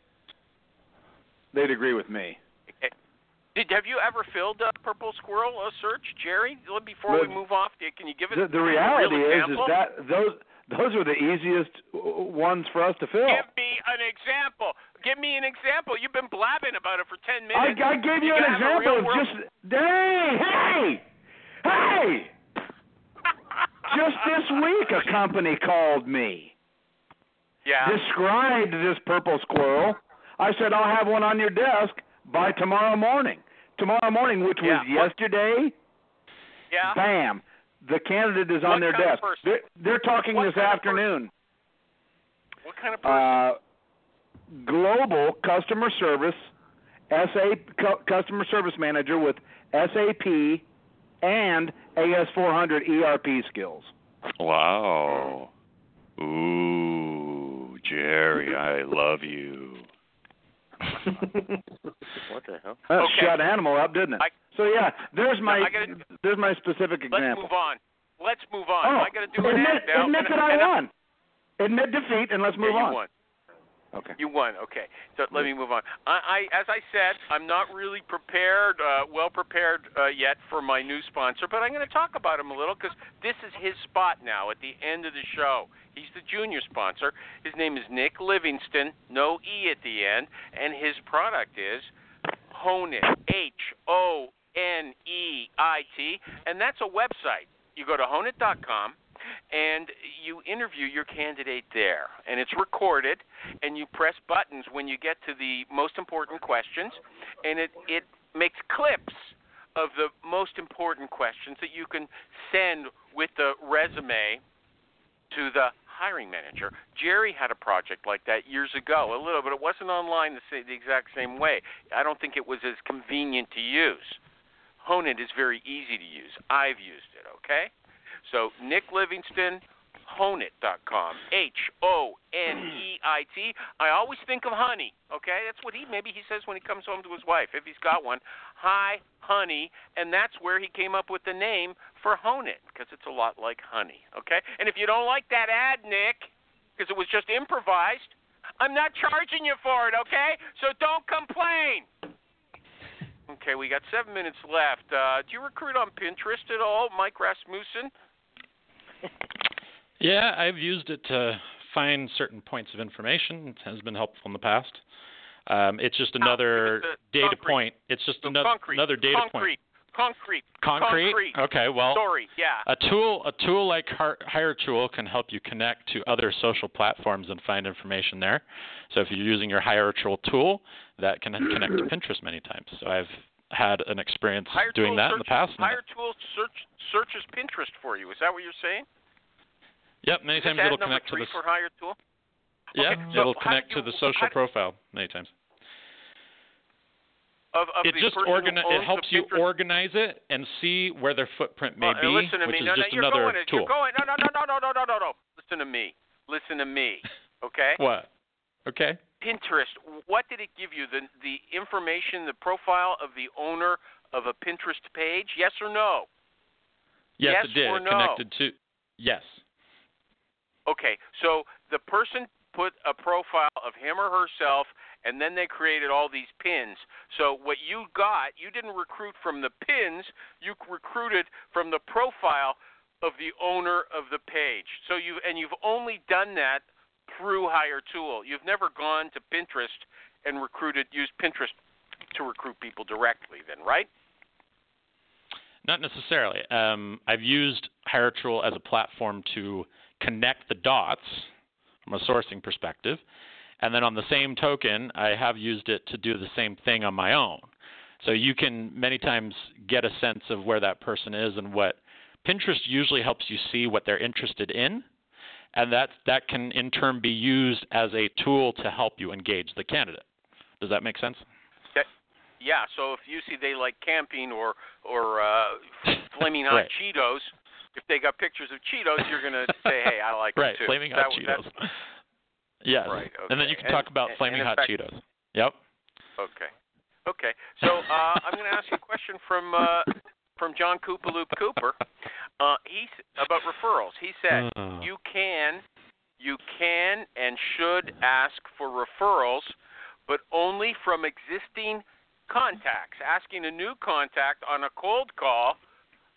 they'd agree with me. Did have you ever filled a purple squirrel uh, search, Jerry? Before we move off, can you give us The, the a reality real is, is that those those are the easiest ones for us to fill. Give me an example. Give me an example. You've been blabbing about it for ten minutes. I gave you, an gotta have a example of just hey hey hey. Just this week, a company called me, yeah. described this purple squirrel. I said I'll have one on your desk by tomorrow morning. Tomorrow morning, which was Yeah. yesterday. yeah. Bam. The candidate is on What their kind of desk. person? They're, they're talking What this kind of person? afternoon. What kind of person? Uh, global customer service, SA cu- customer service manager with SAP and AS400 ERP skills. Wow. Ooh, Jerry, I love you. What the hell? That Okay. shut animal up, didn't it? I- so yeah, there's my I gotta- there's my specific example. Let's move on. Let's move on. Oh, I got to do an admit, ad now. admit that I and won. Admit defeat and let's Yeah, move you on. won. Okay. You won. Okay. So let me move on. I, I as I said, I'm not really prepared, uh, well prepared uh, yet for my new sponsor, but I'm going to talk about him a little because this is his spot now at the end of the show. He's the junior sponsor. His name is Nick Livingston, no e at the end, and his product is Honeit, H O N E I T, and that's a website. You go to honeit.com and you interview your candidate there, and it's recorded, and you press buttons when you get to the most important questions, and it it makes clips of the most important questions that you can send with the resume to the hiring manager. Jerry had a project like that years ago, a little, but it wasn't online the, the exact same way. I don't think it was as convenient to use. Honeit is very easy to use. I've used it, okay? So Nick Livingston, honeit.com. H O N E I T. I always think of honey, okay? That's what he maybe he says when he comes home to his wife, if he's got one. Hi, honey, and that's where he came up with the name for Honeit because it's a lot like honey, okay? And if you don't like that ad, Nick, because it was just improvised, I'm not charging you for it, okay? So don't complain. Okay, we got seven minutes left. Uh, do you recruit on Pinterest at all, Mike Rasmussen? Yeah, I've used it to find certain points of information. It has been helpful in the past. Um, it's just another the data concrete. point. It's just So another concrete. another data concrete. point. Concrete. Concrete. Concrete. Okay. Well, Story. Yeah. a tool a tool like Hi- Hire Tool can help you connect to other social platforms and find information there. So if you're using your Hire Tool tool, that can connect to Pinterest many times. So I've had an experience Hire doing that in the past. Hire tool search searches Pinterest for you. Is that what you're saying? Yep, many Is times it'll connect to the for Hire tool. yeah, Okay, so it'll connect do to the social do- profile many times. Of, of it the just organi- it helps you Pinterest- organize it and see where their footprint may Well, be, listen to which me. is no, just no, you're another going, tool. Going. No, no, no, no, no, no, no, no. Listen to me. Listen to me. Okay. What? Okay. Pinterest. What did it give you? The the information, the profile of the owner of a Pinterest page? Yes or no? Yes, Yes it did. or no? connected to. Yes. Okay, so the person put a profile of him or herself, and then they created all these pins. So what you got, you didn't recruit from the pins, you recruited from the profile of the owner of the page. So you and you've only done that through Hire Tool. You've never gone to Pinterest and recruited, used Pinterest to recruit people directly, then, right? Not necessarily. Um, I've used Hiretual as a platform to connect the dots from a sourcing perspective, and then on the same token, I have used it to do the same thing on my own. So you can many times get a sense of where that person is and what Pinterest usually helps you see what they're interested in, and that that can in turn be used as a tool to help you engage the candidate. Does that make sense? That, yeah. So if you see they like camping or or uh, flaming hot Right. Cheetos, if they got pictures of Cheetos, you're gonna say, "Hey, I like right, too." flaming hot that- Cheetos. yes. Right, And then you can And- talk about and- flaming and hot fact- Cheetos. Yep. Okay. Okay. So uh, I'm going to ask you a question from uh, from John Koopaloop Cooper. Uh, he's about referrals. He said Uh. you can you can and should ask for referrals, but only from existing contacts. Asking a new contact on a cold call,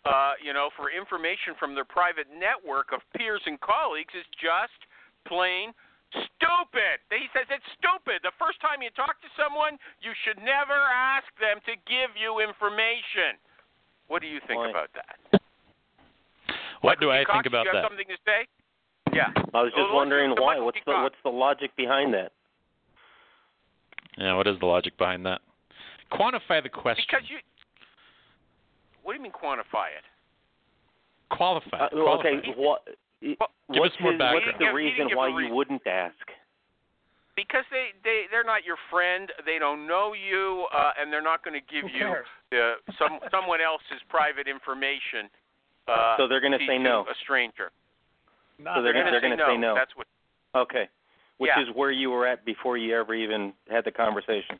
uh, you know, for information from their private network of peers and colleagues is just plain stupid. He says it's stupid. The first time you talk to someone, you should never ask them to give you information. What do you think Boy. about that? What do I Cox, think about you have that? something to say? Yeah. I was just Well, wondering why. Michael What's P. the Cox. what's the logic behind that? Yeah, what is the logic behind that? Quantify the question. Because you. What do you mean quantify it? Qualify. Uh, it. Qualify. okay, it. what? Give what's us more his, background. what's the didn't give- he reason why a you reason. wouldn't ask? Because they they they're not your friend. They don't know you, uh, and they're not going to give you cares? uh, some someone else's private information. Uh, So they're gonna say no. A stranger. So they're gonna- gonna they're say gonna say no. no. That's what. Okay, which Yeah. is where you were at before you ever even had the conversation.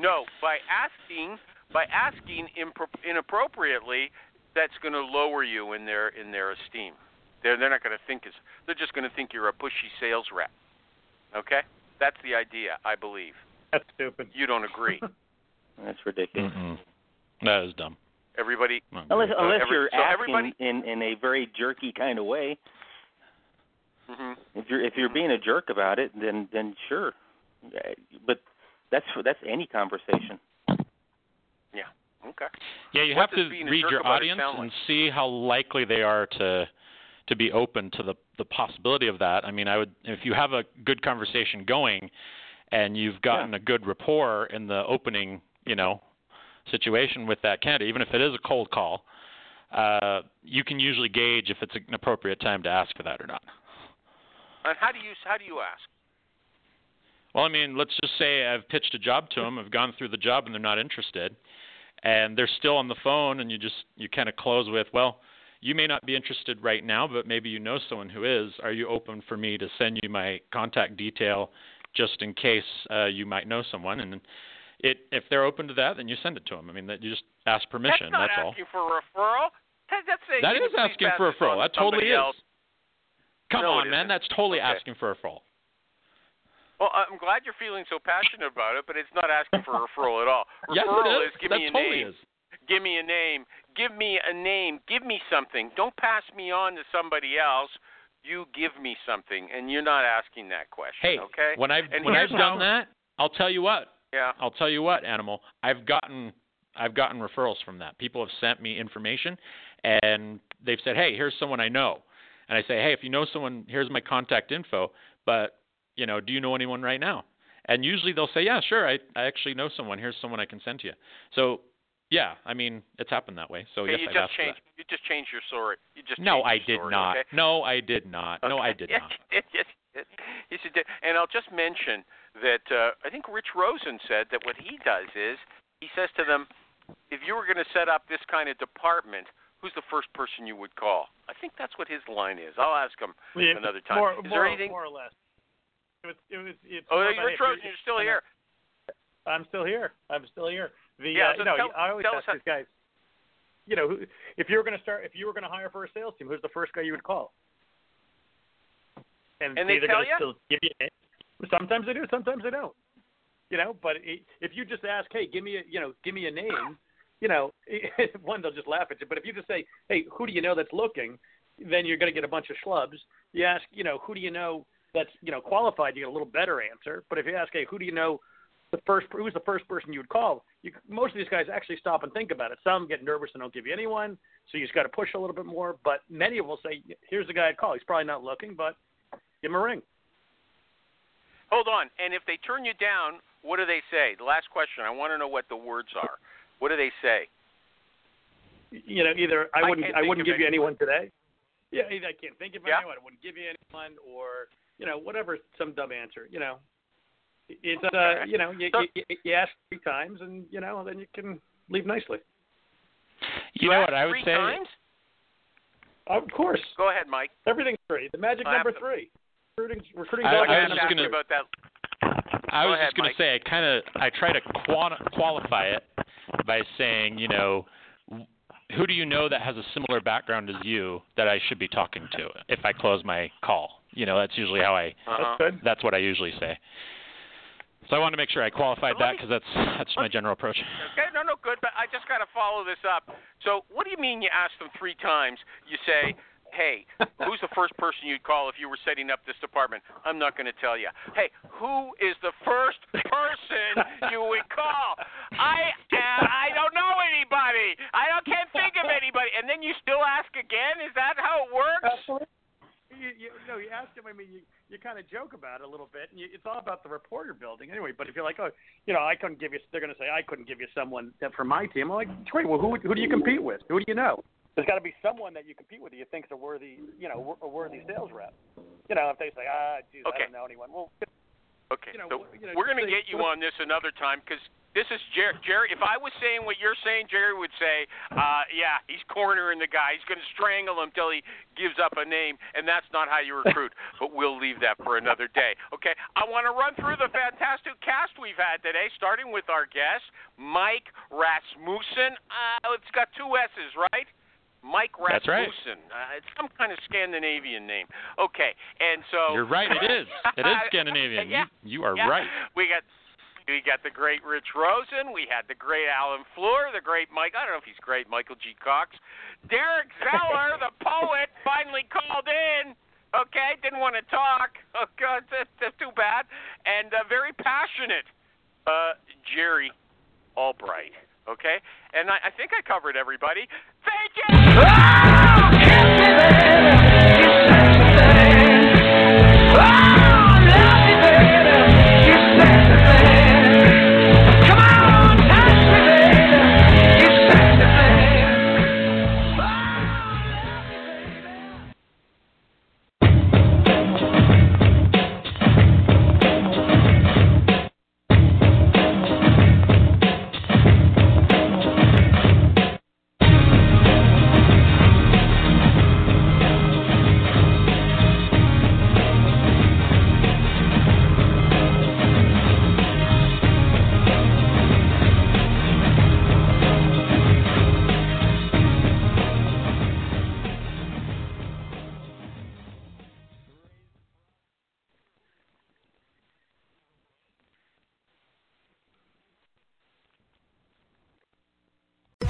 No, by asking by asking impro- inappropriately, that's going to lower you in their in their esteem. They're they're not going to think as they're just going to think you're a pushy sales rep. Okay, that's the idea, I believe. That's stupid. You don't agree. That's ridiculous. Mm-mm. That is dumb. Everybody, Unless good. unless every- you're so asking in in a very jerky kind of way. hmm If you're if you're being a jerk about it, then then sure. Uh, But that's that's any conversation. yeah, okay. Yeah, you What have to read your audience sound and see how likely they are to to be open to the the possibility of that. I mean, I would if you have a good conversation going and you've gotten a good rapport in the opening, you know, situation with that candidate, even if it is a cold call, uh, you can usually gauge if it's an appropriate time to ask for that or not. And how do you how do you ask? Well, I mean, let's just say I've pitched a job to them, I've gone through the job, and they're not interested, and they're still on the phone, and you just you kind of close with, well, you may not be interested right now, but maybe you know someone who is. Are you open for me to send you my contact detail, just in case uh, you might know someone? And it if they're open to that, then you send it to them. I mean, that you just ask permission. That's not all. asking for a referral. That, that's saying That "Can you is asking for a referral. That totally somebody is. Come No, on, man. That's totally Okay. asking for a referral. Well, I'm glad you're feeling so passionate about it, but it's not asking for a referral at all. yes, Referral it is. give that me a totally name. is. Give me a name. Give me a name. Give me something. Don't pass me on to somebody else. You give me something, and you're not asking that question. Hey, okay? when I've And when I've done how- that, I'll tell you what. Yeah. I'll tell you what, animal. I've gotten I've gotten referrals from that. People have sent me information and they've said, "Hey, here's someone I know." And I say, "Hey, if you know someone, here's my contact info, but, you know, do you know anyone right now?" And usually they'll say, "Yeah, sure. I I actually know someone. Here's someone I can send to you." So, yeah, I mean, it's happened that way. So, Okay, yes, you I've just asked for changed. You just changed your story. You just. No, I your did story, not. Okay? No, I did not. No, I did yes, not. Yes, yes, yes. Yes, you did. And I'll just mention that uh, I think Rich Rosen said that what he does is he says to them, if you were going to set up this kind of department, who's the first person you would call? I think that's what his line is. I'll ask him Yeah, another time. More, is more, there anything? more or less. It was, it was, it's Oh, more hey, about Rich if you're- Rosen, you're still here. I'm still here. I'm still here. The Yeah, uh, so you know, tell- I always ask these guys. You know, if you were going to start, if you were going to hire for a sales team, who's the first guy you would call? And, And they tell ya? Still give you a. Sometimes they do. Sometimes they don't. You know, but if you just ask, hey, give me a, you know, give me a name, you know, one they'll just laugh at you. But if you just say, hey, who do you know that's looking, then you're going to get a bunch of schlubs. You ask, you know, who do you know that's you know qualified, you get a little better answer. But if you ask, hey, who do you know the first who's the first person you would call? You, most of these guys actually stop and think about it. Some get nervous and don't give you anyone, so you just got to push a little bit more. But many of them will say, here's the guy I'd call. He's probably not looking, but give him a ring. Hold on. And if they turn you down, what do they say? The last question. I want to know what the words are. What do they say? You know, either I I wouldn't can't I, wouldn't give you anyone. anyone today. Yeah, either I can't think of Yeah. anyone. I wouldn't give you anyone, or you know, whatever, some dumb answer. You know, it's uh, you know, you, So- you, you ask three times, and you know, then you can leave nicely. You know what I would three say? Times? Of course, Go ahead, Mike. everything's free. The magic I have number to- three. Recruiting, recruiting. I- I, I was just gonna- about that. I was ahead, just going to say I kind of I try to quanti- qualify it by saying, you know, who do you know that has a similar background as you that I should be talking to if I close my call? You know, that's usually how I Uh-huh. That's good. that's what I usually say. So I want to make sure I qualified But that because that's that's my general approach. Okay, no, no, good. But I just got to follow this up. So, what do you mean you asked them three times? You say, "Hey, who's the first person you'd call if you were setting up this department?" I'm not going to tell you. Hey, who is the first person you would call? I uh, I don't know anybody. I don't can't think of anybody. And then you still ask again. Is that how it works? Absolutely. You, you, know, you ask them. I mean, you you kind of joke about it a little bit. And you, it's all about the reporter building anyway. But if you're like, oh, you know, I couldn't give you, they're going to say I couldn't give you someone that from my team. I'm like, great. Well, who who do you compete with? Who do you know? There's got to be someone that you compete with that you think's a worthy, you know, a worthy sales rep. You know, if they say, ah, geez, Okay. I don't know anyone. Well, Okay, You know, so you know, we're going to get you on this another time because this is Jerry. Jerry, if I was saying what you're saying, Jerry would say, uh, "Yeah, he's cornering the guy. He's going to strangle him till he gives up a name," and that's not how you recruit. but we'll leave that for another day. Okay, I want to run through the fantastic cast we've had today, starting with our guest, Mike Rasmussen. Uh, it's got two S's, right? Mike That's right. Rasmussen. Uh, it's some kind of Scandinavian name. Okay, and so You're right. It is. It is Scandinavian. Yeah. You you are Yeah. right. We got we got the great Rich Rosen. We had the great Alan Fleur, the great Mike. I don't know if he's great, Michael G. Cox. Derek Zeller, the poet, finally called in. Okay, didn't want to talk. Oh God, that's, that's too bad. And uh, very passionate, uh, Jerry Albright. Okay, and I, I think I covered everybody. Thank you.